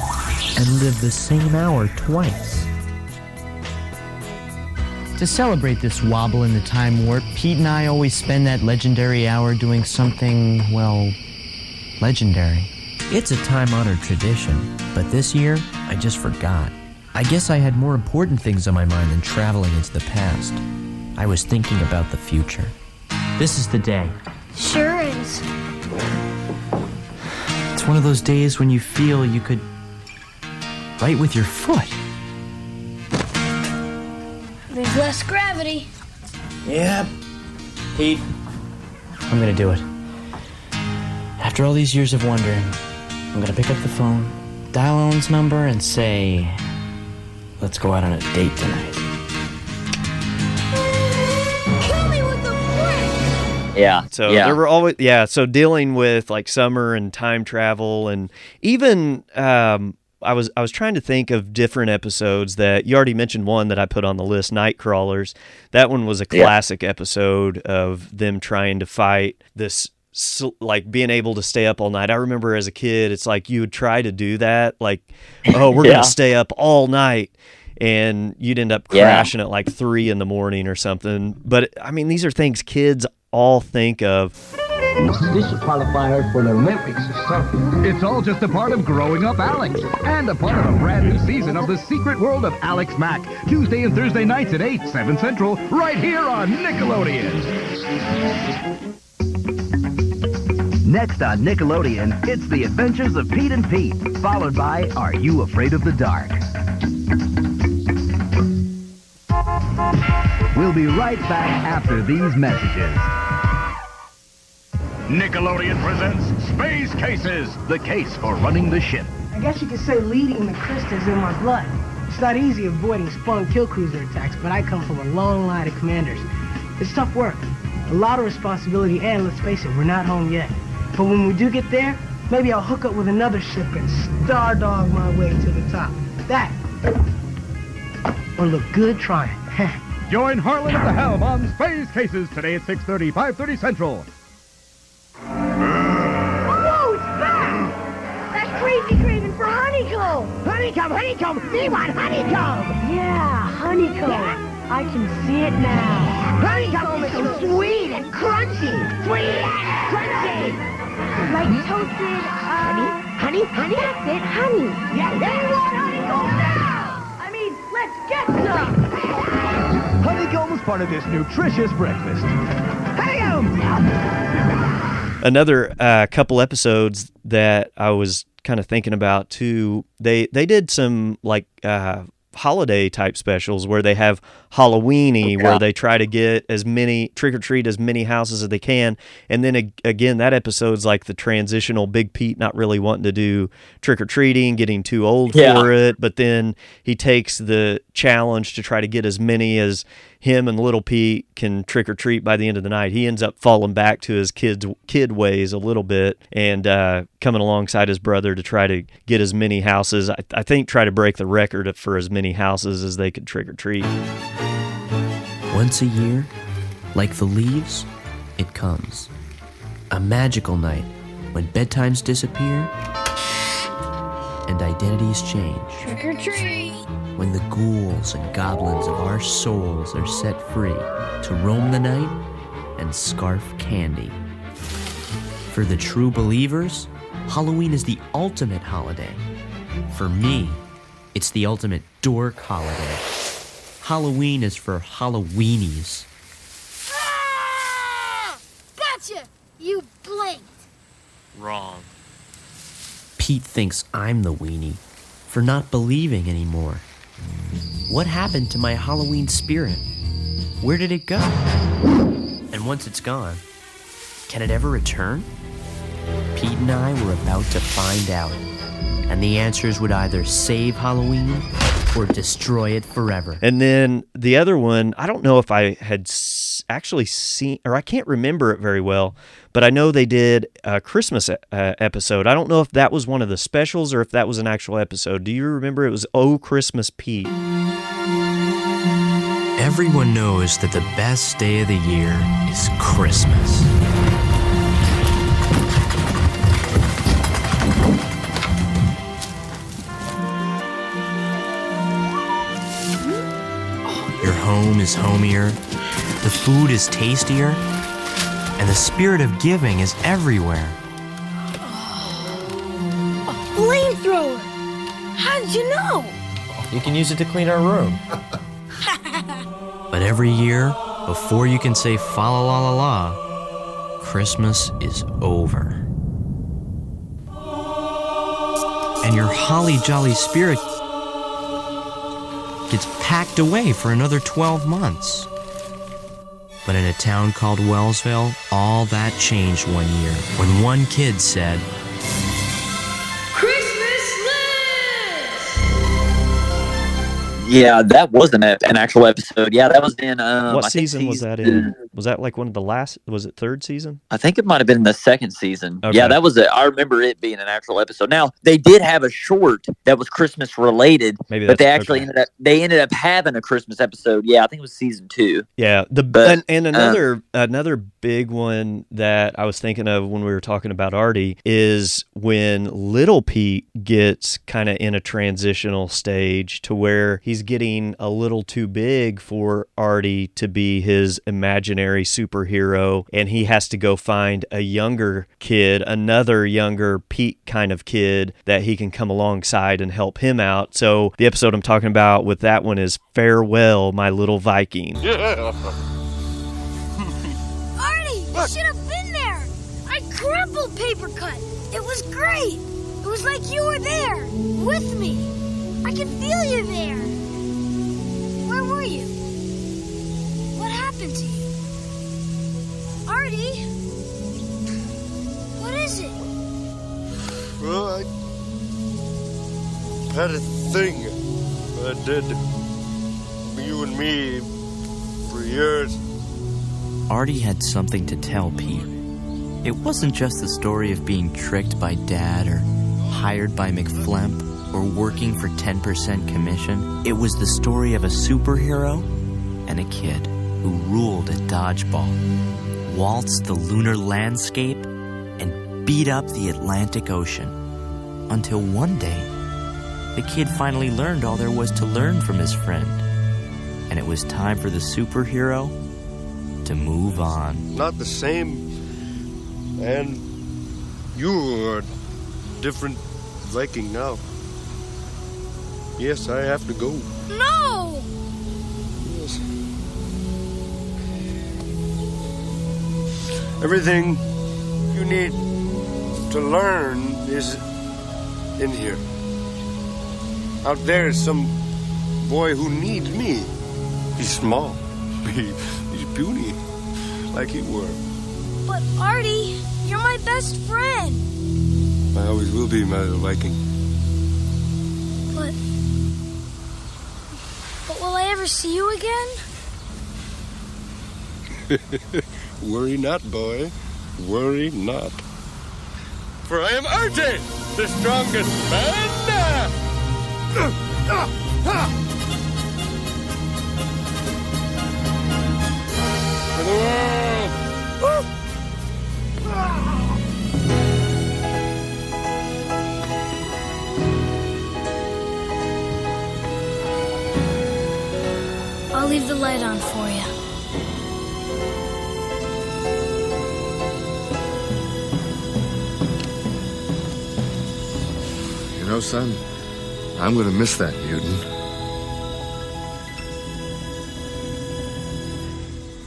and live the same hour twice. To celebrate this wobble in the time warp, Pete and I always spend that legendary hour doing something, well, legendary. It's a time honored tradition, but this year, I just forgot. I guess I had more important things on my mind than traveling into the past. I was thinking about the future. This is the day. Sure is. It's one of those days when you feel you could write with your foot. There's less gravity. Yep. Pete, I'm gonna do it. After all these years of wondering, I'm gonna pick up the phone, dial Ellen's number, and say, let's go out on a date tonight. Kill me with the brick! Yeah. So yeah. there were always yeah. So dealing with like summer and time travel and even um, I was I was trying to think of different episodes that you already mentioned one that I put on the list, Night Crawlers. That one was a Yeah. classic episode of them trying to fight this s- like being able to stay up all night. I remember as a kid, it's like you would try to do that, like, oh, we're Yeah. gonna stay up all night. And you'd end up Yeah. crashing at like three in the morning or something. But I mean, these are things kids all think of. This should qualify her for the Olympics or something. It's all just a part of growing up Alex and a part of a brand new season of The Secret World of Alex Mack. Tuesday and Thursday nights at 8, 7 Central, right here on Nickelodeon. Next on Nickelodeon, it's The Adventures of Pete and Pete, followed by Are You Afraid of the Dark? We'll be right back after these messages. Nickelodeon presents Space Cases, the case for running the ship. I guess you could say leading the Christas in my blood. It's not easy avoiding Spung kill cruiser attacks, but I come from a long line of commanders. It's tough work, a lot of responsibility, and let's face it, we're not home yet. But when we do get there, maybe I'll hook up with another ship and star dog my way to the top. That will look good trying. Join Harlan at the helm on Space Cases today at 6.30, 5.30 Central. Whoa, it's crazy craving for! Honeycomb! Honeycomb, honeycomb! We want honeycomb! Yeah, honeycomb. I can see it now. Honeycomb is so sweet and crunchy. Sweet and crunchy. Like toasted, uh... Honey? Honey? Honey? That's it, honey. Yeah, we want honeycomb now! I mean, let's get some! Honeycomb is part of this nutritious breakfast. Honeycomb! another uh, couple episodes that I was kind of thinking about too. They they did some like uh, holiday type specials where they have Halloweeny, where they try to get as many trick or treat as many houses as they can, and then ag- again that episode's like the transitional Big Pete not really wanting to do trick or treating, getting too old Yeah. for it, but then he takes the challenge to try to get as many as him and little Pete can trick or treat by the end of the night. He ends up falling back to his kids kid ways a little bit and uh, coming alongside his brother to try to get as many houses. I, I think try to break the record for as many houses as they could trick or treat. Once a year, like the leaves, it comes. A magical night when bedtimes disappear and identities change. Trick or treat! When the ghouls and goblins of our souls are set free to roam the night and scarf candy. For the true believers, Halloween is the ultimate holiday. For me, it's the ultimate dork holiday. Halloween is for Halloweenies. Ah! Gotcha! You blinked. Wrong. Pete thinks I'm the weenie for not believing anymore. What happened to my Halloween spirit? Where did it go? And once it's gone, can it ever return? Pete and I were about to find out. And the answers would either save Halloween or destroy it forever. And then the other one, I don't know if I had actually seen, or I can't remember it very well, but I know they did a Christmas uh, episode. I don't know if that was one of the specials or if that was an actual episode. Do you remember? It was Oh Christmas Pete. Everyone knows that the best day of the year is Christmas. Your home is homier, the food is tastier, and the spirit of giving is everywhere. A flamethrower! How did you know? You can use it to clean our room. But every year, before you can say fa la la la la, Christmas is over. And your holly jolly spirit gets packed away for another 12 months. But in a town called Wellsville, all that changed one year when one kid said, Christmas lives! Yeah, that wasn't an actual episode. Yeah, that was in. Um, what I season was that in? Was that like one of the last? Was it third season? I think it might have been the second season. Okay. Yeah, that was it. I remember it being an actual episode. Now they did have a short that was Christmas related, Maybe but they actually okay. ended up they ended up having a Christmas episode. Yeah, I think it was season two. Yeah, the But, and, and uh, another another big one that I was thinking of when we were talking about Artie is when little Pete gets kind of in a transitional stage to where he's getting a little too big for Artie to be his imaginary superhero and he has to go find a younger kid, another younger Pete kind of kid that he can come alongside and help him out. So the episode I'm talking about with that one is Farewell My Little Viking. Yeah. Artie, you should have been there. I crumpled paper cut. It was great. It was like you were there with me. I could feel you there. Where were you? What happened to you? Artie? What is it? Well, I had a thing I did. You and me for years. Artie had something to tell Pete. It wasn't just the story of being tricked by Dad or hired by McFlemp or working for 10% commission. It was the story of a superhero and a kid who ruled at dodgeball, waltzed the lunar landscape, and beat up the Atlantic Ocean. Until one day, The kid finally learned all there was to learn from his friend. And it was time for the superhero to move on. Not the same. And you are different Viking now. Yes, I have to go. No! Yes. Everything you need to learn is in here. Out there is some boy who needs me. He's small. He, he's puny, like he were. But Artie, you're my best friend. I always will be, my little Viking. But. But will I ever see you again? Worry not, boy. Worry not. For I am Artie, the strongest man. For the world. I'll leave the light on for you. Know, son, I'm gonna miss that mutant.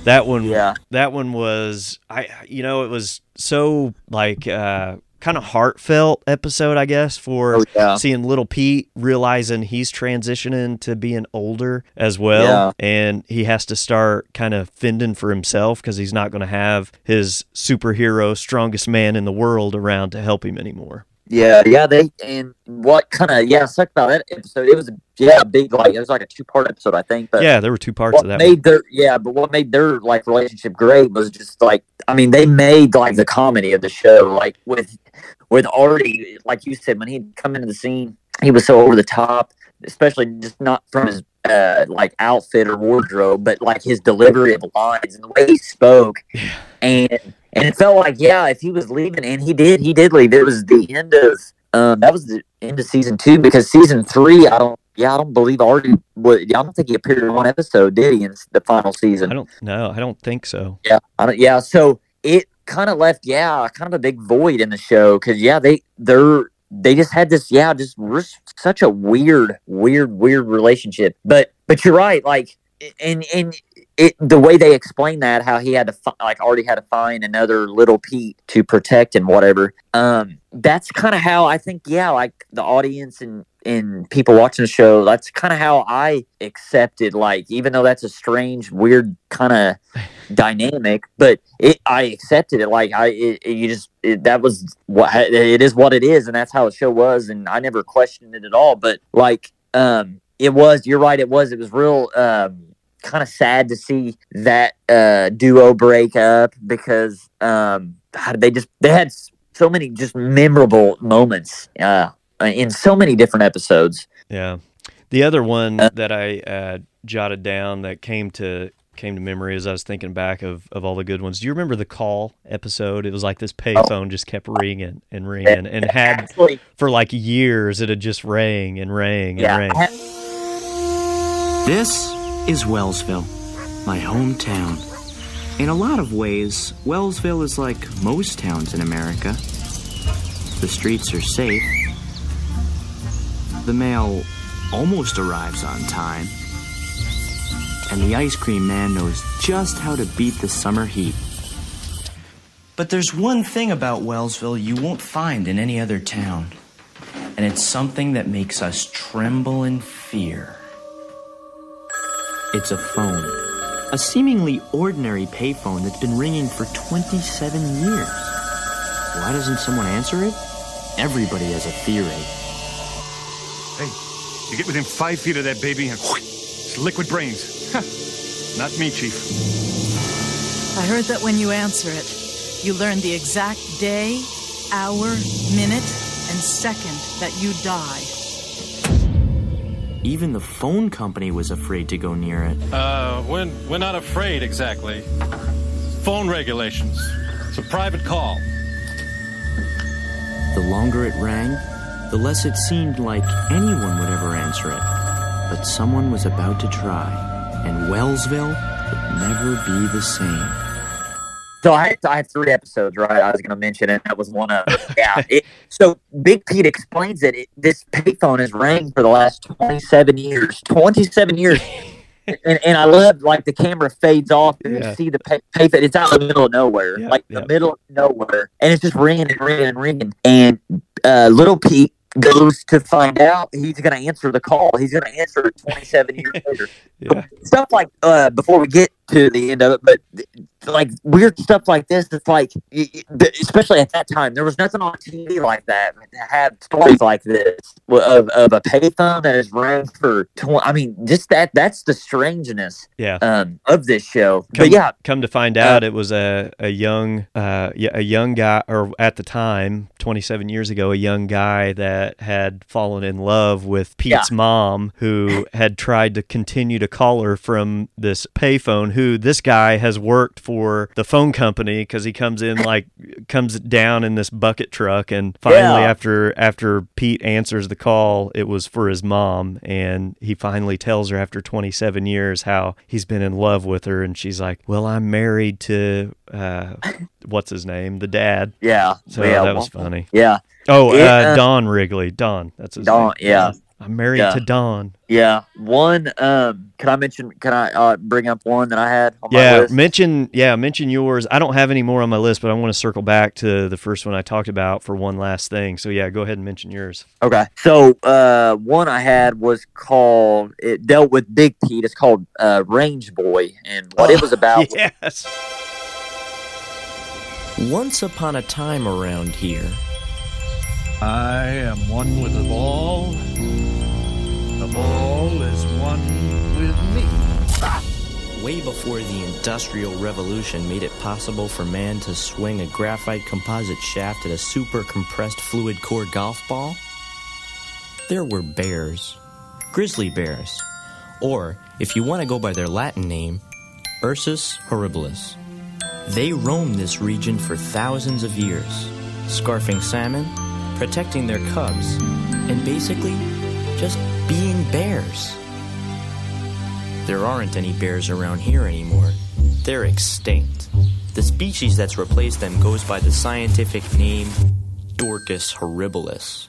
That one, Yeah. That one was, I, you know, it was so like uh, kind of heartfelt episode, I guess, for Oh, yeah. seeing little Pete realizing he's transitioning to being older as well, Yeah. and he has to start kind of fending for himself because he's not going to have his superhero, strongest man in the world around to help him anymore. Yeah, yeah, they and what kind of yeah sucked about that episode? It was a yeah big like it was like a two part episode I think. But yeah, there were two parts of that. made their yeah, but what made their like relationship great was just like I mean they made like the comedy of the show like with with Artie like you said when he'd come into the scene he was so over the top especially just not from his uh like outfit or wardrobe but like his delivery of lines and the way he spoke and and it felt like yeah if he was leaving and he did he did leave it was the end of um that was the end of season two because season three i don't yeah i don't believe Artie would i don't think he appeared in one episode did he in the final season I don't know. I don't think so. yeah i don't yeah so it kind of left yeah kind of a big void in the show because yeah they they're they just had this yeah just such a weird weird weird relationship but but you're right like and and it the way they explained that how he had to fi- like Artie had to find another little Pete to protect and whatever um that's kind of how I think yeah like the audience and and people watching the show that's kind of how I accepted like even though that's a strange weird kind of dynamic but it I accepted it like I it, you just it, that was what it is what it is and that's how the show was and I never questioned it at all but like um it was you're right it was it was real um kind of sad to see that uh duo break up because um how did they just they had so many just memorable moments uh in so many different episodes Yeah. The other one Uh, that I uh, jotted down that came to came to memory as I was thinking back of, of all the good ones. Do you remember the call episode? It was like this payphone just kept ringing and ringing and had Actually- for like years it had just rang and rang and yeah rang. This is Wellsville, my hometown. In a lot of ways, Wellsville is like most towns in America. The streets are safe. The mail almost arrives on time. And the ice cream man knows just how to beat the summer heat. But there's one thing about Wellsville you won't find in any other town. And it's something that makes us tremble in fear. It's a phone. A seemingly ordinary payphone that's been ringing for 27 years. Why doesn't someone answer it? Everybody has a theory. Hey, you get within five feet of that baby and whoosh, it's liquid brains. Not me, Chief. I heard that when you answer it, you learn the exact day, hour, minute, and second that you die. Even the phone company was afraid to go near it. Uh, we're, we're not afraid exactly. Phone regulations. It's a private call. The longer it rang, the less it seemed like anyone would ever answer it. But someone was about to try, and Wellsville would never be the same. So I have, I have three episodes, right? I was going to mention it. That was one of them. Yeah. It, so Big Pete explains that it, this payphone has rang for the last 27 years. 27 years. and, and I love like the camera fades off and Yeah. you see the pay, payphone. It's out in the middle of nowhere, like the middle of nowhere, and it's just ringing and ringing and ringing. And uh, little Pete goes to find out he's going to answer the call. He's going to answer it 27 years later. Yeah. Stuff like uh, before we get to the end of it, but like weird stuff like this. It's like, especially at that time, there was nothing on TV like that that had stories like this of, of a payphone that has rang for. Tw- I mean, just that. That's the strangeness Yeah. um, of this show. Come, but yeah, come to find out, it was a, a young, uh, a young guy, or at the time, 27 years ago, a young guy that had fallen in love with Pete's mom, who had tried to continue to call her from this payphone. Who this guy has worked for the phone company because he comes in like comes down in this bucket truck, and finally, Yeah. after after Pete answers the call, it was for his mom, and he finally tells her after 27 years how he's been in love with her, and she's like, "Well, I'm married to uh, what's his name, the dad." yeah, So yeah, that was funny. Yeah. Oh, It, uh, uh, Don Wrigley. Don. That's his Don, name. yeah. I'm married Yeah. to Don. Yeah, one. Um, can I mention? Can I uh, bring up one that I had on my Yeah, list? mention yeah, mention yours. I don't have any more on my list, but I want to circle back to the first one I talked about for one last thing. So yeah, go ahead and mention yours. Okay. So uh, one I had was called. It dealt with Big Pete. It's called uh, Range Boy, and what it was about. yes. Once upon a time around here, I am one with the ball. One with me. way before the Industrial Revolution made it possible for man to swing a graphite composite shaft at a super compressed fluid core golf ball, there were bears, grizzly bears, or, if you want to go by their Latin name, Ursus horribilis. They roamed this region for thousands of years, scarfing salmon, protecting their cubs, and basically just being bears. There aren't any bears around here anymore. They're extinct. The species that's replaced them goes by the scientific name Dorcas horribilis.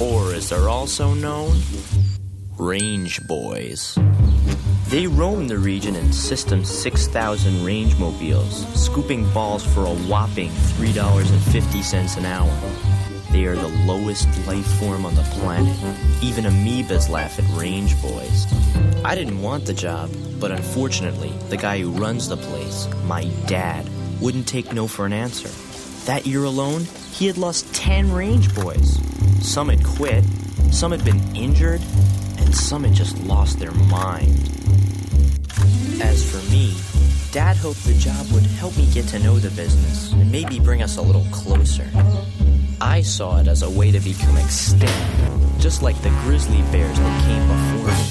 Or, as they're also known, range boys. They roam the region in System 6000 range mobiles, scooping balls for a whopping $3.50 an hour. They are the lowest life form on the planet. Even amoebas laugh at range boys. I didn't want the job, but unfortunately, the guy who runs the place, my dad, wouldn't take no for an answer. That year alone, he had lost 10 range boys. Some had quit, some had been injured, and some had just lost their mind. As for me, Dad hoped the job would help me get to know the business and maybe bring us a little closer. I saw it as a way to become extinct, just like the grizzly bears that came before me.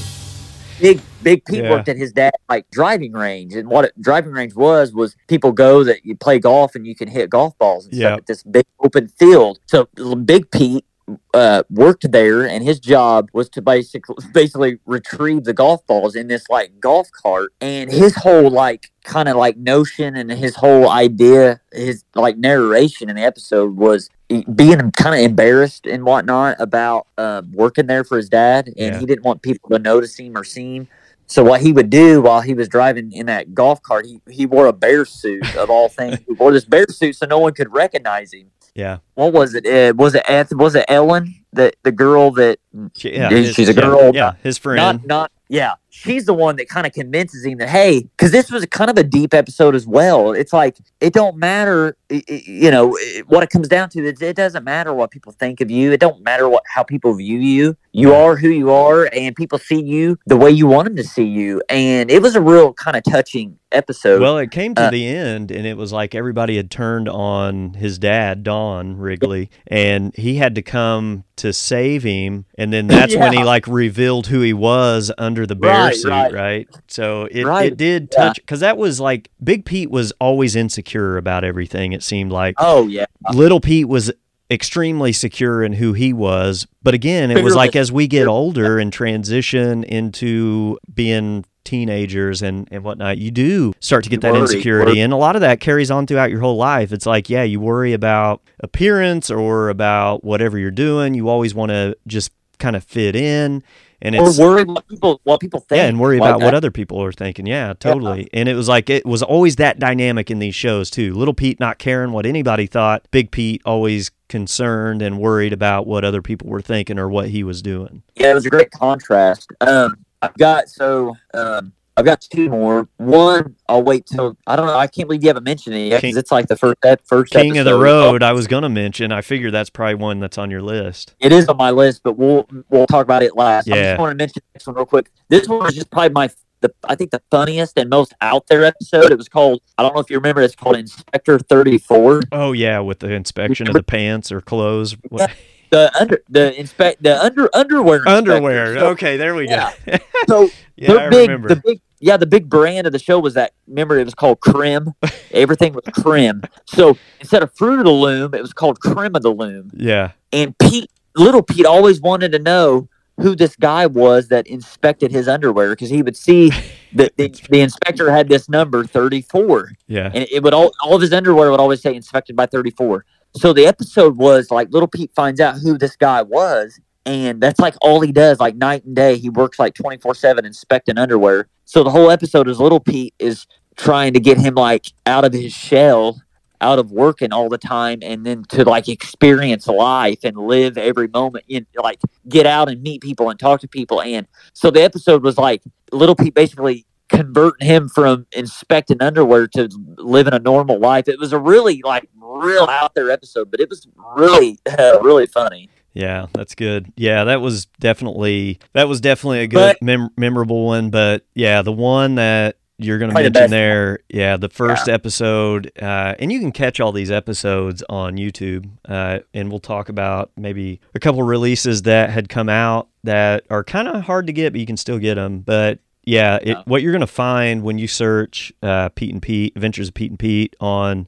Big Big Pete Yeah. worked at his dad like driving range, and what it, driving range was was people go that you play golf and you can hit golf balls and Yeah. stuff at this big open field. So Big Pete uh, worked there, and his job was to basically basically retrieve the golf balls in this like golf cart. And his whole like kind of like notion and his whole idea, his like narration in the episode was being kind of embarrassed and whatnot about um, working there for his dad, and Yeah. he didn't want people to notice him or see him. So what he would do while he was driving in that golf cart, he, he wore a bear suit of all things. he wore this bear suit so no one could recognize him. Yeah. What was it? Uh, was it Eth- was it Ellen, the the girl that yeah, she's his- a yeah, girl? yeah, his friend. Not not yeah. She's the one that kind of convinces him that hey, because this was kind of a deep episode as well. It's like it don't matter, you know, what it comes down to. It doesn't matter what people think of you. It don't matter what how people view you. You are who you are, and people see you the way you want them to see you. And it was a real kind of touching episode. Well, it came to Uh, the end, and it was like everybody had turned on his dad, Don Wrigley, and he had to come to save him. And then that's when he like revealed who he was under the bear Right, suit, right. right? So it, Right, it did touch because that was like Big Pete was always insecure about everything. It seemed like Oh yeah. Little Pete was extremely secure in who he was. But again, it was like as we get older and transition into being teenagers and, and whatnot, you do start to get that Worry. insecurity. Worry. And a lot of that carries on throughout your whole life. It's like, yeah, you worry about appearance or about whatever you're doing. You always want to just kind of fit in. And or it's worry what people what people think. yeah, and worry like about what other people are thinking. Yeah, totally. And it was like it was always that dynamic in these shows too. Little Pete not caring what anybody thought. Big Pete always concerned and worried about what other people were thinking or what he was doing. Yeah, it was a great contrast. Um, I've got so um, I've got two more. One, I'll wait till I don't know. I can't believe you haven't mentioned it yet because it's like the first that first King of the. Road, I was gonna mention. I figure that's probably one that's on your list. It is on my list, but we'll we'll talk about it last. Yeah. I just want to mention this one real quick. This one was just probably my the I think the funniest and most out there episode. It was called I don't know if you remember. It's called Inspector Thirty Four. Oh yeah, with the inspection of the pants or clothes. What- The under the inspect the under underwear. Underwear. So- okay, there we Yeah. go. So Yeah, the I big, remember. the big, yeah, the big brand of the show was that. Remember, it was called Crim. Everything was Crim. So instead of Fruit of the Loom, it was called Crim of the Loom. yeah. And Pete, little Pete, always wanted to know who this guy was that inspected his underwear because he would see that the, the inspector had this number thirty four, Yeah. and it would all all of his underwear would always say inspected by thirty four. So the episode was like little Pete finds out who this guy was, and that's like all he does, like night and day. He works like twenty four seven inspecting underwear. So the whole episode is little Pete is trying to get him like out of his shell, out of working all the time, and then to like experience life and live every moment. and like get out and meet people and talk to people. And so the episode was like little Pete basically converting him from inspecting underwear to living a normal life. It was a really like real out there episode, but it was really uh, really funny. Yeah, that's good. Yeah, that was definitely that was definitely a good But- mem- memorable one. But yeah, the one that you're going to mention there, yeah, the first episode, uh, and you can catch all these episodes on YouTube, uh, and we'll talk about maybe a couple releases that had come out that are kind of hard to get, but you can still get them. But yeah, it, what you're going to find when you search uh, Pete and Pete Adventures of Pete and Pete on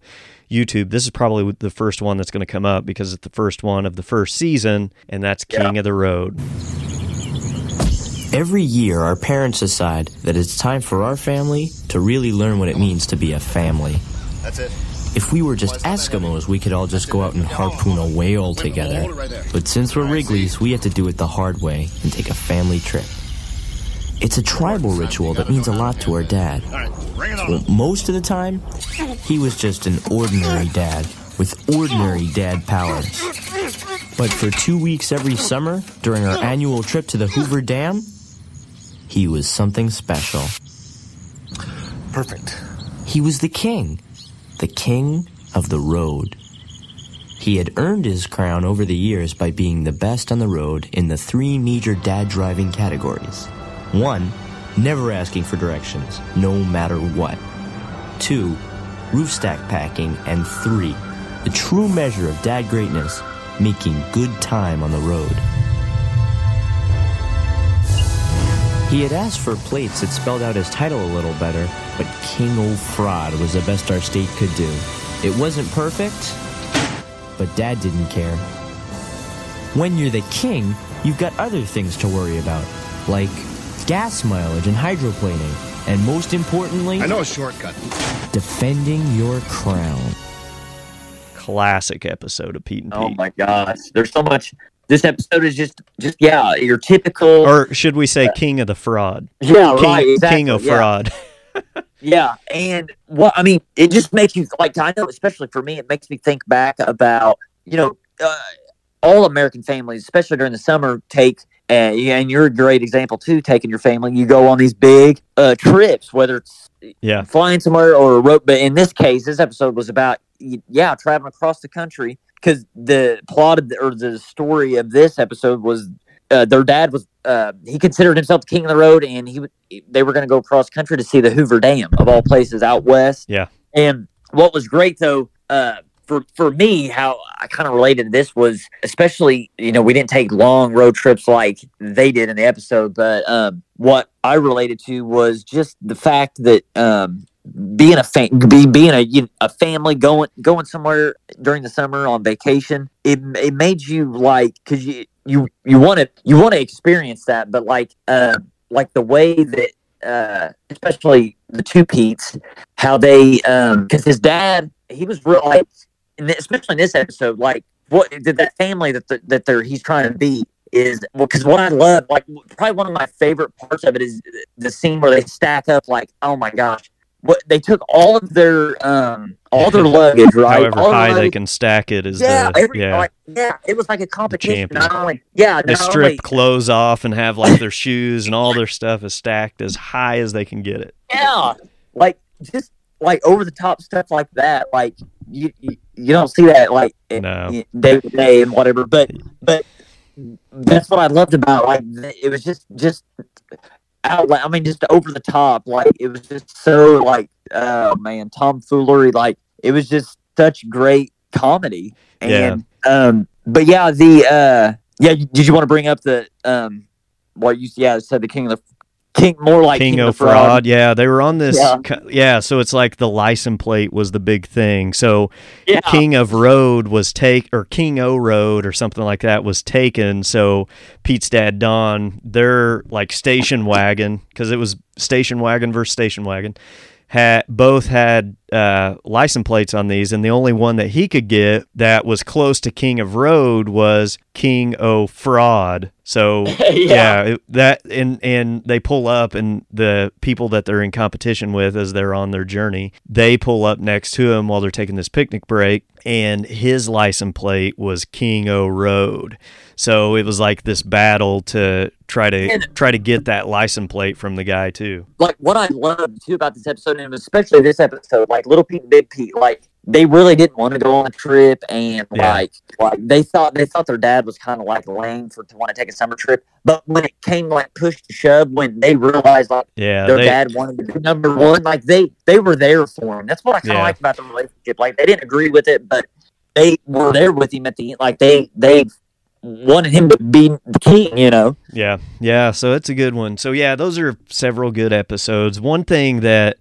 YouTube, this is probably the first one that's going to come up because it's the first one of the first season, and that's King of the Road. Every year, our parents decide that it's time for our family to really learn what it means to be a family. That's it. If we were just Eskimos, we could all just go out and harpoon a whale together. But since we're Wrigley's, we have to do it the hard way and take a family trip. It's a tribal ritual that means a lot to our dad. Well, most of the time, he was just an ordinary dad with ordinary dad powers. But for two weeks every summer, during our annual trip to the Hoover Dam, he was something special. Perfect. He was the king, the king of the road. He had earned his crown over the years by being the best on the road in the three major dad driving categories. One, never asking for directions, no matter what. Two, roof stack packing. And three, the true measure of dad greatness, making good time on the road. He had asked for plates that spelled out his title a little better, but King O'Fraud was the best our state could do. It wasn't perfect, but Dad didn't care. When you're the king, you've got other things to worry about, like gas mileage and hydroplaning, and most importantly, I know a shortcut. defending your crown. Classic episode of Pete and Pete. Oh my gosh, there's so much. This episode is just just yeah, your typical. Or should we say King of the Fraud? Yeah, King, right, exactly, King of yeah. Fraud. Yeah, and what I mean, it just makes you like I know, especially for me, it makes me think back about you know uh, all American families, especially during the summer, take yeah, and you're a great example too. Taking your family, you go on these big uh, trips, whether it's Yeah. flying somewhere or a road. But in this case, this episode was about yeah, traveling across the country because the plot of the, or the story of this episode was uh, their dad was uh, he considered himself the king of the road, and he they were going to go cross country to see the Hoover Dam of all places out west. Yeah. And what was great though, uh, for for me, how I kind of related to this was especially you know we didn't take long road trips like they did in the episode, but um, what I related to was just the fact that um, being a fa- be, being a you- a family going going somewhere during the summer on vacation. It it made you like because you you you want to you want to experience that, but like uh like the way that uh especially the two Pete's how they um because his dad he was real like especially in this episode like what did that family that the, that they're he's trying to be is well because what I love like probably one of my favorite parts of it is the scene where they stack up like oh my gosh what they took all of their um all their luggage right However all high they can stack it is yeah, the every, yeah. like, yeah, it was like a competition. Not only, yeah, they strip only, clothes off and have like their shoes and all their stuff is stacked as high as they can get it. yeah, like just like over the top stuff like that. Like you, you, you don't see that like No. day to day and whatever. But but that's what I loved about like it was just just out. I mean, just over the top. Like it was just so like oh man tomfoolery. Like it was just such great comedy. And um, but yeah, the uh, yeah. Did you want to bring up the um, what you yeah said the king of the king more like King, king, of fraud. Fraud. Yeah, they were on this. Yeah. Yeah. yeah, so it's like the license plate was the big thing. So Yeah. King of Road was take or King O Road or something like that was taken. So Pete's dad Don, their like station wagon because it was station wagon versus station wagon. Had both had uh, license plates on these, and the only one that he could get that was close to King of Road was King O Fraud. So Yeah. yeah, it, that and and they pull up, and the people that they're in competition with as they're on their journey, they pull up next to him while they're taking this picnic break, and his license plate was King O Road. So it was like this battle to try to And- try to get that license plate from the guy too. like what I loved too about this episode, and especially this episode, like Little Pete and Big Pete, like they really didn't want to go on a trip, and Yeah. like like they thought they thought their dad was kind of like lame for to want to take a summer trip, but when it came like push to shove, when they realized like Yeah, their they- dad wanted to be number one, like they they were there for him. That's what I kind of Yeah. liked about the relationship. Like they didn't agree with it, but they were there with him at the end. Like they they wanted him to be the king, you know. Yeah, yeah. So it's a good one. So yeah, those are several good episodes. One thing that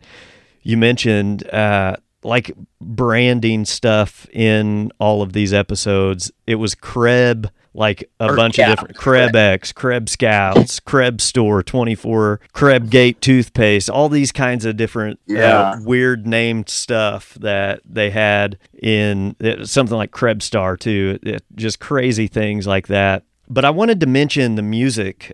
you mentioned, uh, like branding stuff in all of these episodes, it was Kreb, like a Or bunch yeah, of different Kreb X, Kreb Scouts, Kreb Store 24, Kreb Gate toothpaste, all these kinds of different Yeah. uh, weird named stuff that they had in uh, something like Kreb Star too. It- just crazy things like that. But I wanted to mention the music.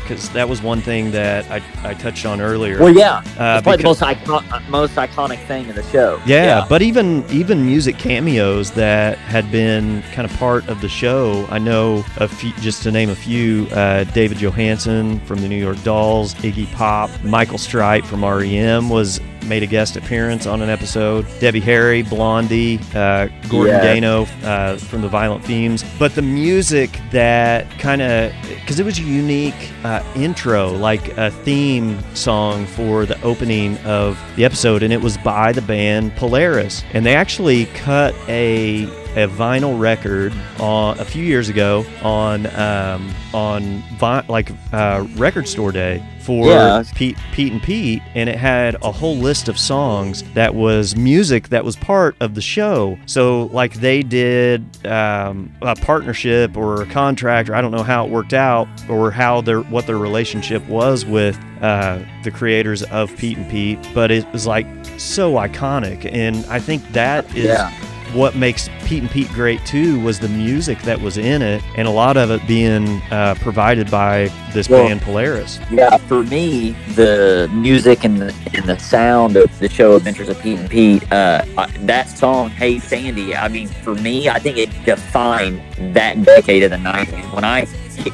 Because that was one thing that I, I touched on earlier. Well, yeah, Uh, it's probably the most icon- most iconic thing in the show. yeah, but even even music cameos that had been kind of part of the show. I know a few, just to name a few: uh, David Johansen from the New York Dolls, Iggy Pop, Michael Stipe from REM was made a guest appearance on an episode. Debbie Harry, Blondie, uh, Gordon Yeah. Gano uh, from the Violent Femmes. But the music that kind of because it was a unique uh, intro, like a theme song for the opening of the episode, and it was by the band Polaris. And they actually cut a a vinyl record on a few years ago on um, on vi- like uh, record store day for Yeah. Pete Pete and Pete, and it had a whole list of songs that was music that was part of the show. So like they did um, a partnership or a contract, or I don't know how it worked out, or how their what their relationship was with uh, the creators of Pete and Pete, but it was like so iconic, and I think that is Yeah. What makes Pete and Pete great too was the music that was in it, and a lot of it being uh, provided by this Well, band Polaris. Yeah, for me, the music and the, and the sound of the show Adventures of Pete and Pete, uh, that song, Hey Sandy, I mean, for me, I think it defined that decade of the 90s. When I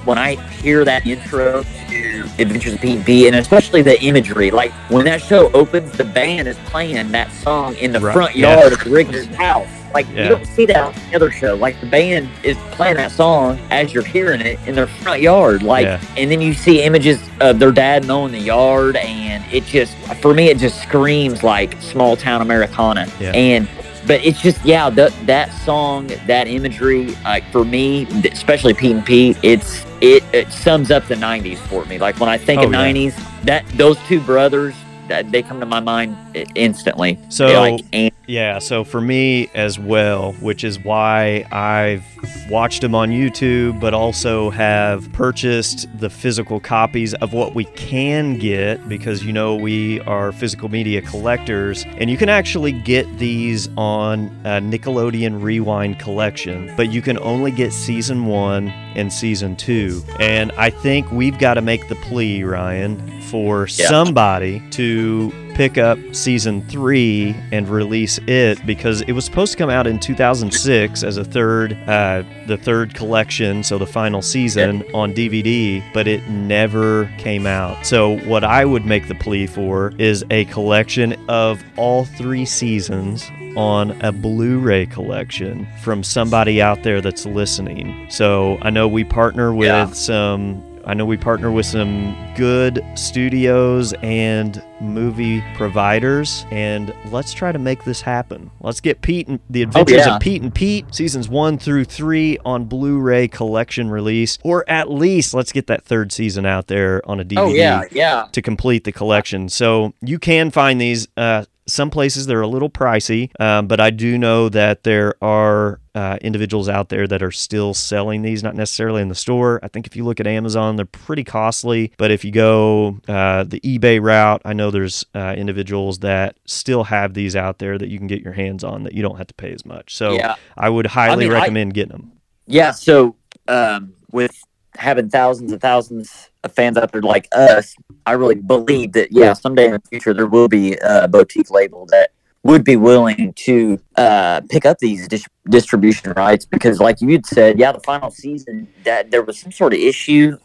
when I hear that intro to Adventures of Pete and Pete, and especially the imagery, like when that show opens, the band is playing that song in the Right, front yeah. yard of Rigger's house. Like Yeah. you don't see that on the other show. Like the band is playing that song as you're hearing it in their front yard. Like, Yeah. and then you see images of their dad mowing the yard, and it just, for me, it just screams like small town Americana. Yeah. And but it's just yeah, the, that song, that imagery, like for me, especially Pete and Pete, it's it, it sums up the '90s for me. Like when I think Oh, of yeah. '90s, that those two brothers, that they come to my mind instantly. So like, yeah, so for me as well, which is why I've watched them on YouTube, but also have purchased the physical copies of what we can get because you know we are physical media collectors, and you can actually get these on a Nickelodeon Rewind collection, but you can only get season one and season two. And I think we've got to make the plea, Ryan, for Yeah. somebody to pick up season three and release it because it was supposed to come out in 2006 as a third, uh, the third collection, so the final season on DVD, but it never came out. So what I would make the plea for is a collection of all three seasons on a Blu-ray collection from somebody out there that's listening. So I know we partner with Yeah. some I know we partner with some good studios and movie providers, and let's try to make this happen. Let's get Pete and the Adventures yeah. of Pete and Pete seasons one through three on Blu-ray collection release, or at least let's get that third season out there on a DVD oh yeah, yeah. to complete the collection. So you can find these. Uh, some places they're a little pricey, um, but I do know that there are uh, individuals out there that are still selling these, not necessarily in the store. I think if you look at Amazon, they're pretty costly. But if you go uh, the eBay route, I know there's uh, individuals that still have these out there that you can get your hands on that you don't have to pay as much. So Yeah. I would highly mean, I- recommend getting them. Yeah, so um, with having thousands and thousands of fans out there like us, I really believe that yeah, someday in the future there will be a boutique label that would be willing to uh, pick up these dis- distribution rights because, like you had said, yeah, the final season that there was some sort of issue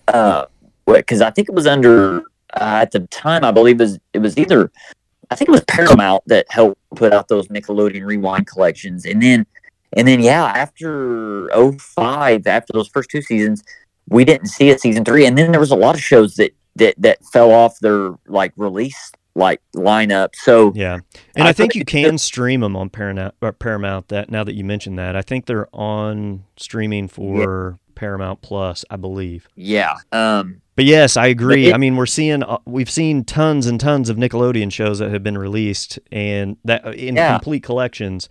because I think it was under uh, at the time I believe it was it was either I think it was Paramount that helped put out those Nickelodeon Rewind collections, and then and then yeah, after 05, after those first two seasons, we didn't see a season three, and then there was a lot of shows that that that fell off their like release like lineup. So Yeah, and I, I think you can stream them on Paramount. Paramount. That now that you mentioned that, I think they're on streaming for Paramount Plus, I believe. yeah, um, But yes, I agree. it- I mean, we're seeing uh, we've seen tons and tons of Nickelodeon shows that have been released and that uh, in Yeah. complete collections,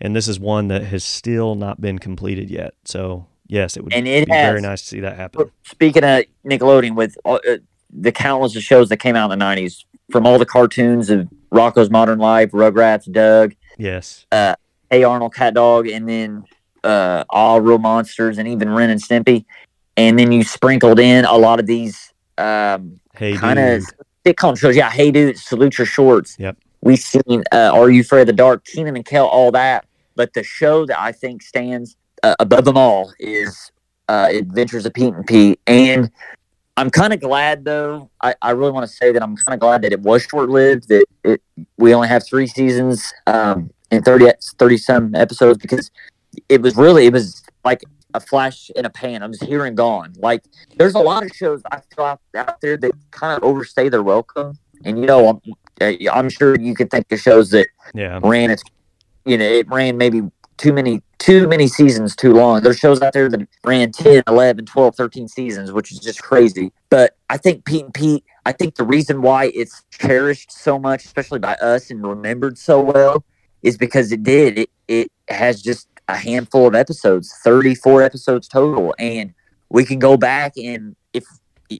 and this is one that has still not been completed yet. So yes, it would And it be very nice to see that happen. speaking of Nickelodeon, with all, uh, the countless of shows that came out in the '90s, from all the cartoons of Rocko's Modern Life, Rugrats, Doug, Yes. uh, Hey Arnold, Cat Dog, and then uh, All Real Monsters, and even Ren and Stimpy, and then you sprinkled in a lot of these um, Hey, kind of sitcom shows. Yeah, Hey Dude, Salute Your Shorts. Yep. We've seen uh, Are You Afraid of the Dark, Kenan and Kel, all that. But the show that I think stands uh, above them all is uh, Adventures of Pete and Pete. And I'm kind of glad, though. I, I really want to say that I'm kind of glad that it was short lived, that it we only have three seasons um, and 30, 30 some episodes because it was really, it was like a flash in a pan. I'm just here and gone. Like, there's a lot of shows I feel out, out there that kind of overstay their welcome. And, you know, I'm, I'm sure you could think of shows that Yeah. ran its you know it ran maybe too many too many seasons too long. There's shows out there that ran 10 11 12 13 seasons which is just crazy. But i think pete and pete i think the reason why it's cherished so much especially by us and remembered so well is because it did. It it has just a handful of episodes 34 episodes total. And we can go back and if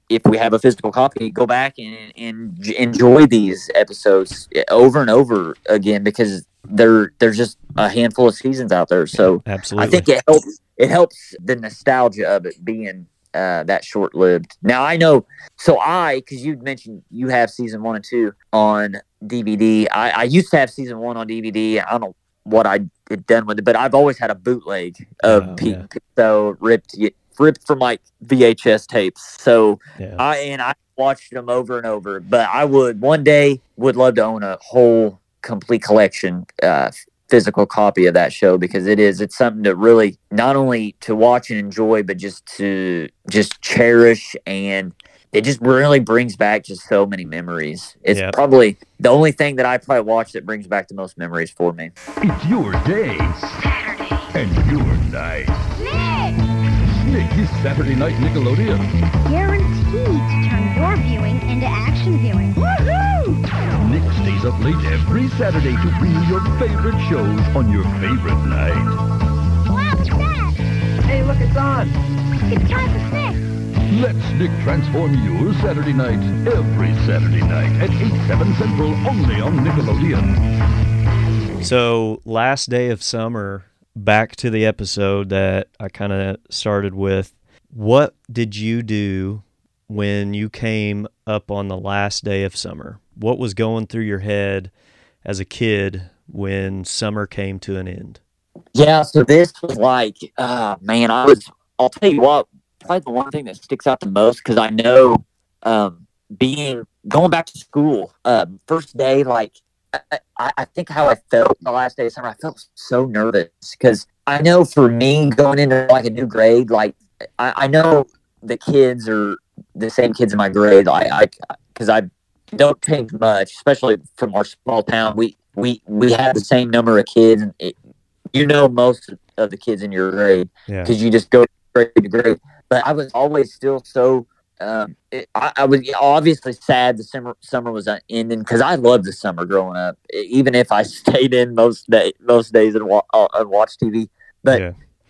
if we have a physical copy, go back and, and enjoy these episodes over and over again because there there's just a handful of seasons out there. So Absolutely. I think it helps. It helps the nostalgia of it being uh, that short lived. Now I know. So I, because you mentioned you have season one and two on DVD. I, I used to have season one on DVD. I don't know what I had done with it, but I've always had a bootleg of Oh, Pete yeah. So ripped ripped from like VHS tapes. So Yeah. I and I watched them over and over. But I would one day would love to own a whole complete collection, uh, physical copy of that show because it is it's something to really not only to watch and enjoy, but just to just cherish and it just really brings back just so many memories. It's Yeah. probably the only thing that I probably watch that brings back the most memories for me. It's your day. Saturday. And your night. Nick! Nick Saturday Night Nickelodeon. Guaranteed to turn your viewing into action viewing. Woohoo! Nick stays up late every Saturday to bring you your favorite shows on your favorite night. Wow, what's that? Hey, look, it's on. It's time for Snick. Let's Nick transform your Saturday night every Saturday night at 8, 7 Central only on Nickelodeon. So, last day of summer, back to the episode that I kind of started with. What did you do when you came up on the last day of summer? What was going through your head as a kid when summer came to an end? Yeah, so this was like, uh, man, I was, I'll tell you what, probably the one thing that sticks out the most because I know um, being, going back to school, uh, first day, like, I, I, think how I felt the last day of summer, I felt so nervous because I know for me going into like a new grade, like, I, I know the kids are the same kids in my grade. I, I, because I don't change much, especially from our small town. We, we, we have the same number of kids. And it, you know most of the kids in your grade Yeah. because you just go grade to grade. But I was always still so. Um, it, I, I was obviously sad the summer summer was uh, ending because I loved the summer growing up, even if I stayed in most day most days and, wa- uh, and watched TV. But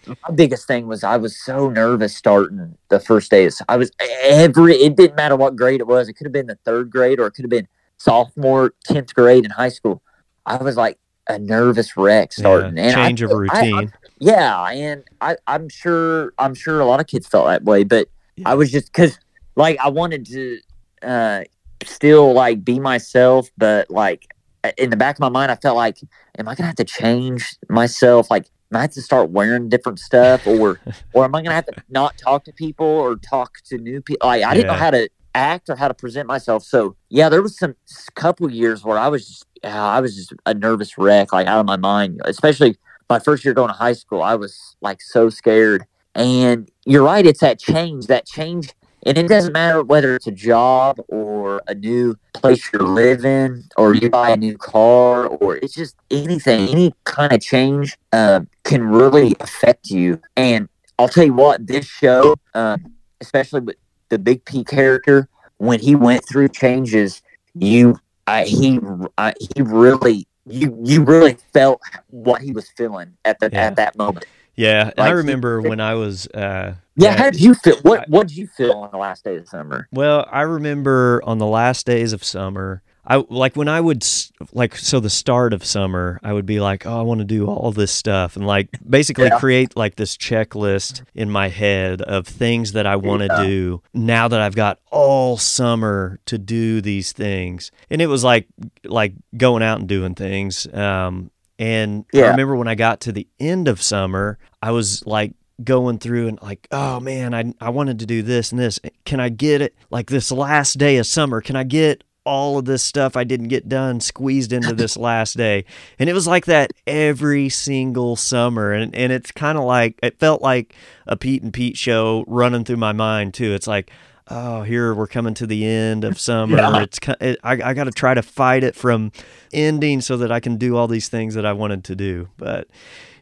my biggest thing was I was so nervous starting the first days. I was every it didn't matter what grade it was. It could have been the third grade or it could have been sophomore, tenth grade in high school. I was like a nervous wreck starting. Yeah, and I- change of I- I- routine. yeah, and I, I'm sure I'm sure a lot of kids felt that way, but I was just because like I wanted to uh, still like be myself, but like in the back of my mind, I felt like, am I gonna have to change myself? Like, am I have to start wearing different stuff, or or am I gonna have to not talk to people or talk to new people? Like, I didn't know how to act or how to present myself. So yeah, there was some couple years where I was just yeah, I was just a nervous wreck, like out of my mind, especially my first year going to high school. I was like so scared. And you're right, it's that change, that change. And it doesn't matter whether it's a job or a new place you live in or you buy a new car or it's just anything, any kind of change uh, can really affect you. And I'll tell you what, this show, uh, especially with the Big P character, when he went through changes, you, I, he, I, he really, you, you really felt what he was feeling at the at that moment. Yeah, Like, I remember when I was uh, Yeah, how did you feel? What What did you feel on the last day of summer? Well, I remember on the last days of summer, I like when I would like so the start of summer, I would be like, "Oh, I want to do all this stuff." And like basically Yeah. create like this checklist in my head of things that I want to Yeah. do now that I've got all summer to do these things. And it was like like going out and doing things. Um and I remember when I got to the end of summer, I was like going through and like, oh man, I I wanted to do this and this. Can I get it like this last day of summer? Can I get all of this stuff I didn't get done squeezed into this last day? And it was like that every single summer. And and it's kind of like it felt like a Pete and Pete show running through my mind too. It's like oh, here we're coming to the end of summer. Yeah. It's it, I, I got to try to fight it from ending so that I can do all these things that I wanted to do. But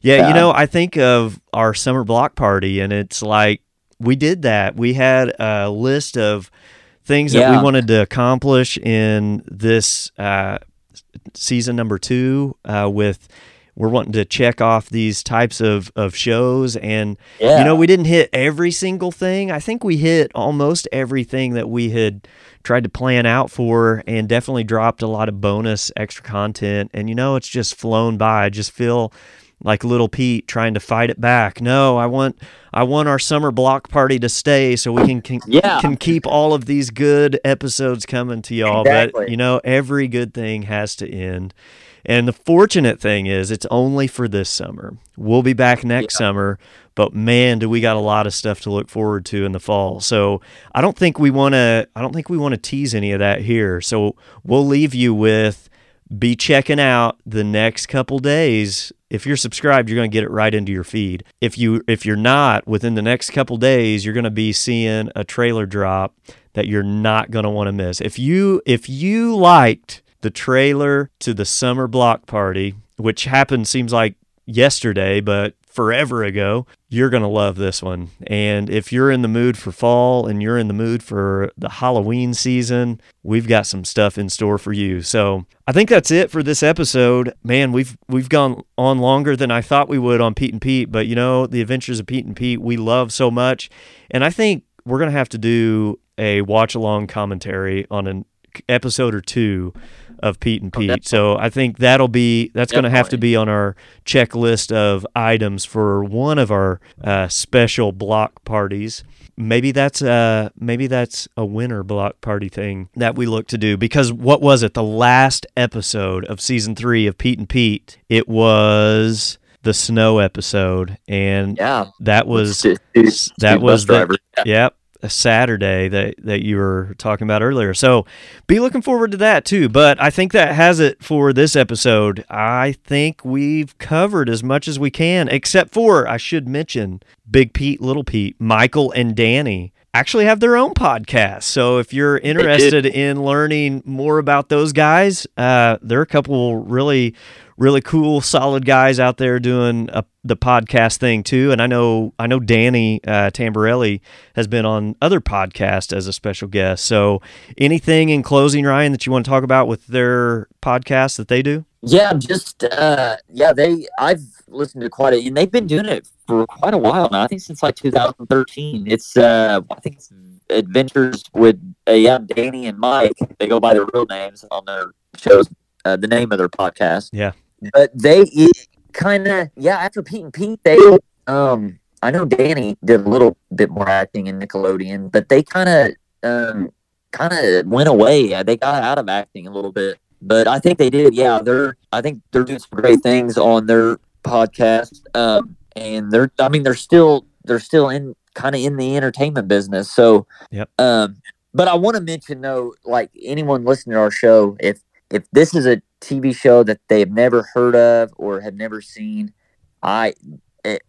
yeah, Yeah. you know, I think of our summer block party, and it's like we did that. We had a list of things that we wanted to accomplish in this uh, season number two uh, with we're wanting to check off these types of, of shows and Yeah. you know we didn't hit every single thing i think we hit almost everything that we had tried to plan out for and definitely dropped a lot of bonus extra content and you know it's just flown by i just feel like little Pete trying to fight it back. No, I want I want our summer block party to stay so we can can, Yeah. can keep all of these good episodes coming to y'all. But you know, every good thing has to end. And the fortunate thing is it's only for this summer. We'll be back next summer, but man, do we got a lot of stuff to look forward to in the fall. So I don't think we want to I don't think we want to tease any of that here. So we'll leave you with be checking out the next couple days. If you're subscribed, you're going to get it right into your feed. If you if you're not, within the next couple days, you're going to be seeing a trailer drop that you're not going to want to miss. If you if you liked the trailer to the summer block party, which happened seems like yesterday, but forever ago, you're going to love this one. And if you're in the mood for fall and you're in the mood for the Halloween season, we've got some stuff in store for you. So, I think that's it for this episode. Man, we've we've gone on longer than I thought we would on Pete and Pete, but you know, the adventures of Pete and Pete we love so much. And I think we're going to have to do a watch along commentary on an episode or two of Pete and Pete. so I think that'll be that's going to have to be on our checklist of items for one of our uh, special block parties. Maybe that's a maybe that's a winter block party thing that we look to do because what was it the last episode of season 3 of Pete and Pete it was the snow episode and Yeah. that was that was the. Yep a Saturday that that you were talking about earlier. So be looking forward to that too. But I think that has it for this episode. I think we've covered as much as we can, except for I should mention Big Pete, Little Pete, Michael, and Danny actually have their own podcast. So if you're interested in learning more about those guys, uh, there are a couple really, really cool, solid guys out there doing a, the podcast thing too. And I know, I know Danny uh, Tamborelli has been on other podcasts as a special guest. So anything in closing, Ryan, that you want to talk about with their podcast that they do? Yeah, just uh, yeah, they I've listened to quite a, and they've been doing it for quite a while now. I think since like 2013. It's uh, I think it's Adventures with uh, yeah, Danny and Mike. They go by their real names on their shows. Uh, the name of their podcast. Yeah. But they kind of yeah. After Pete and Pete, they um, I know Danny did a little bit more acting in Nickelodeon, but they kind of um, kind of went away. They got out of acting a little bit, but I think they did. Yeah, they're. I think they're doing some great things on their podcast, um, and they're. I mean, they're still they're still in kind of in the entertainment business. So, Yep. um, but I want to mention though, like anyone listening to our show, if if this is a TV show that they have never heard of or have never seen, I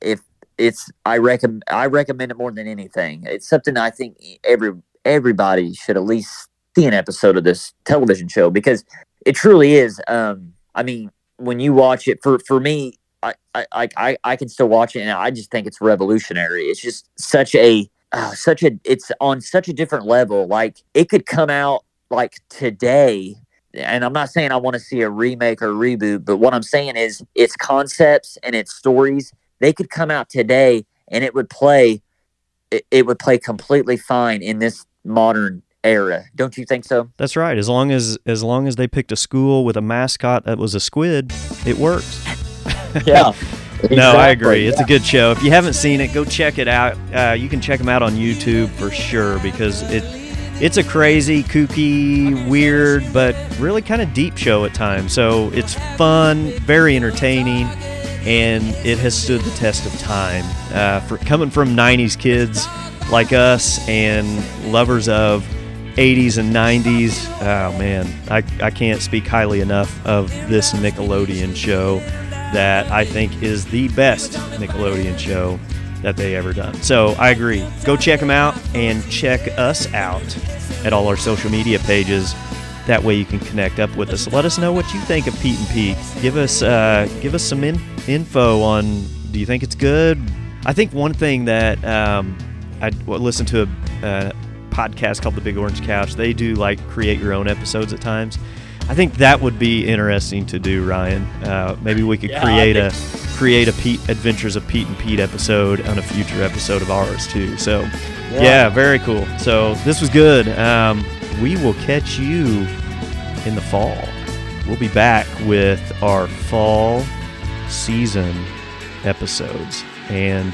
if it's I recommend I recommend it more than anything. It's something I think every everybody should at least see an episode of this television show because it truly is. Um, I mean, when you watch it, for for me, I I I- I I can still watch it, and I just think it's revolutionary. It's just such a uh, such a it's on such a different level. Like it could come out like today. And I'm not saying I want to see a remake or reboot, but what I'm saying is its concepts and its stories, they could come out today and it would play it, it would play completely fine in this modern era. Don't you think so? That's right. As long as as long as they picked a school with a mascot that was a squid, it works. Yeah. No, I Exactly, agree. It's a good show. If you haven't seen it, go check it out. Uh, you can check them out on YouTube for sure because it it's a crazy, kooky, weird, but really kind of deep show at times. So it's fun, very entertaining, and it has stood the test of time. Uh, for coming from '90s kids like us and lovers of 80s and 90s. Oh man, I, I can't speak highly enough of this Nickelodeon show that I think is the best Nickelodeon show that they ever done. So I agree. Go check them out and check us out at all our social media pages. That way you can connect up with us. Let us know what you think of Pete and Pete. Give us uh, give us some in- info on. Do you think it's good? I think one thing that um, I listened to a, podcast called The Big Orange Couch. They do like create your own episodes at times. I think that would be interesting to do, Ryan. Uh, maybe we could Yeah, create a create a Pete Adventures of Pete and Pete episode on a future episode of ours too. So, yeah, Yeah. very cool. So this was good. Um, we will catch you in the fall. We'll be back with our fall season episodes, and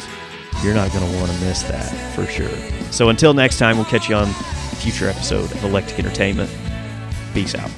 you're not going to want to miss that for sure. So until next time, we'll catch you on a future episode of Electric Entertainment. Peace out.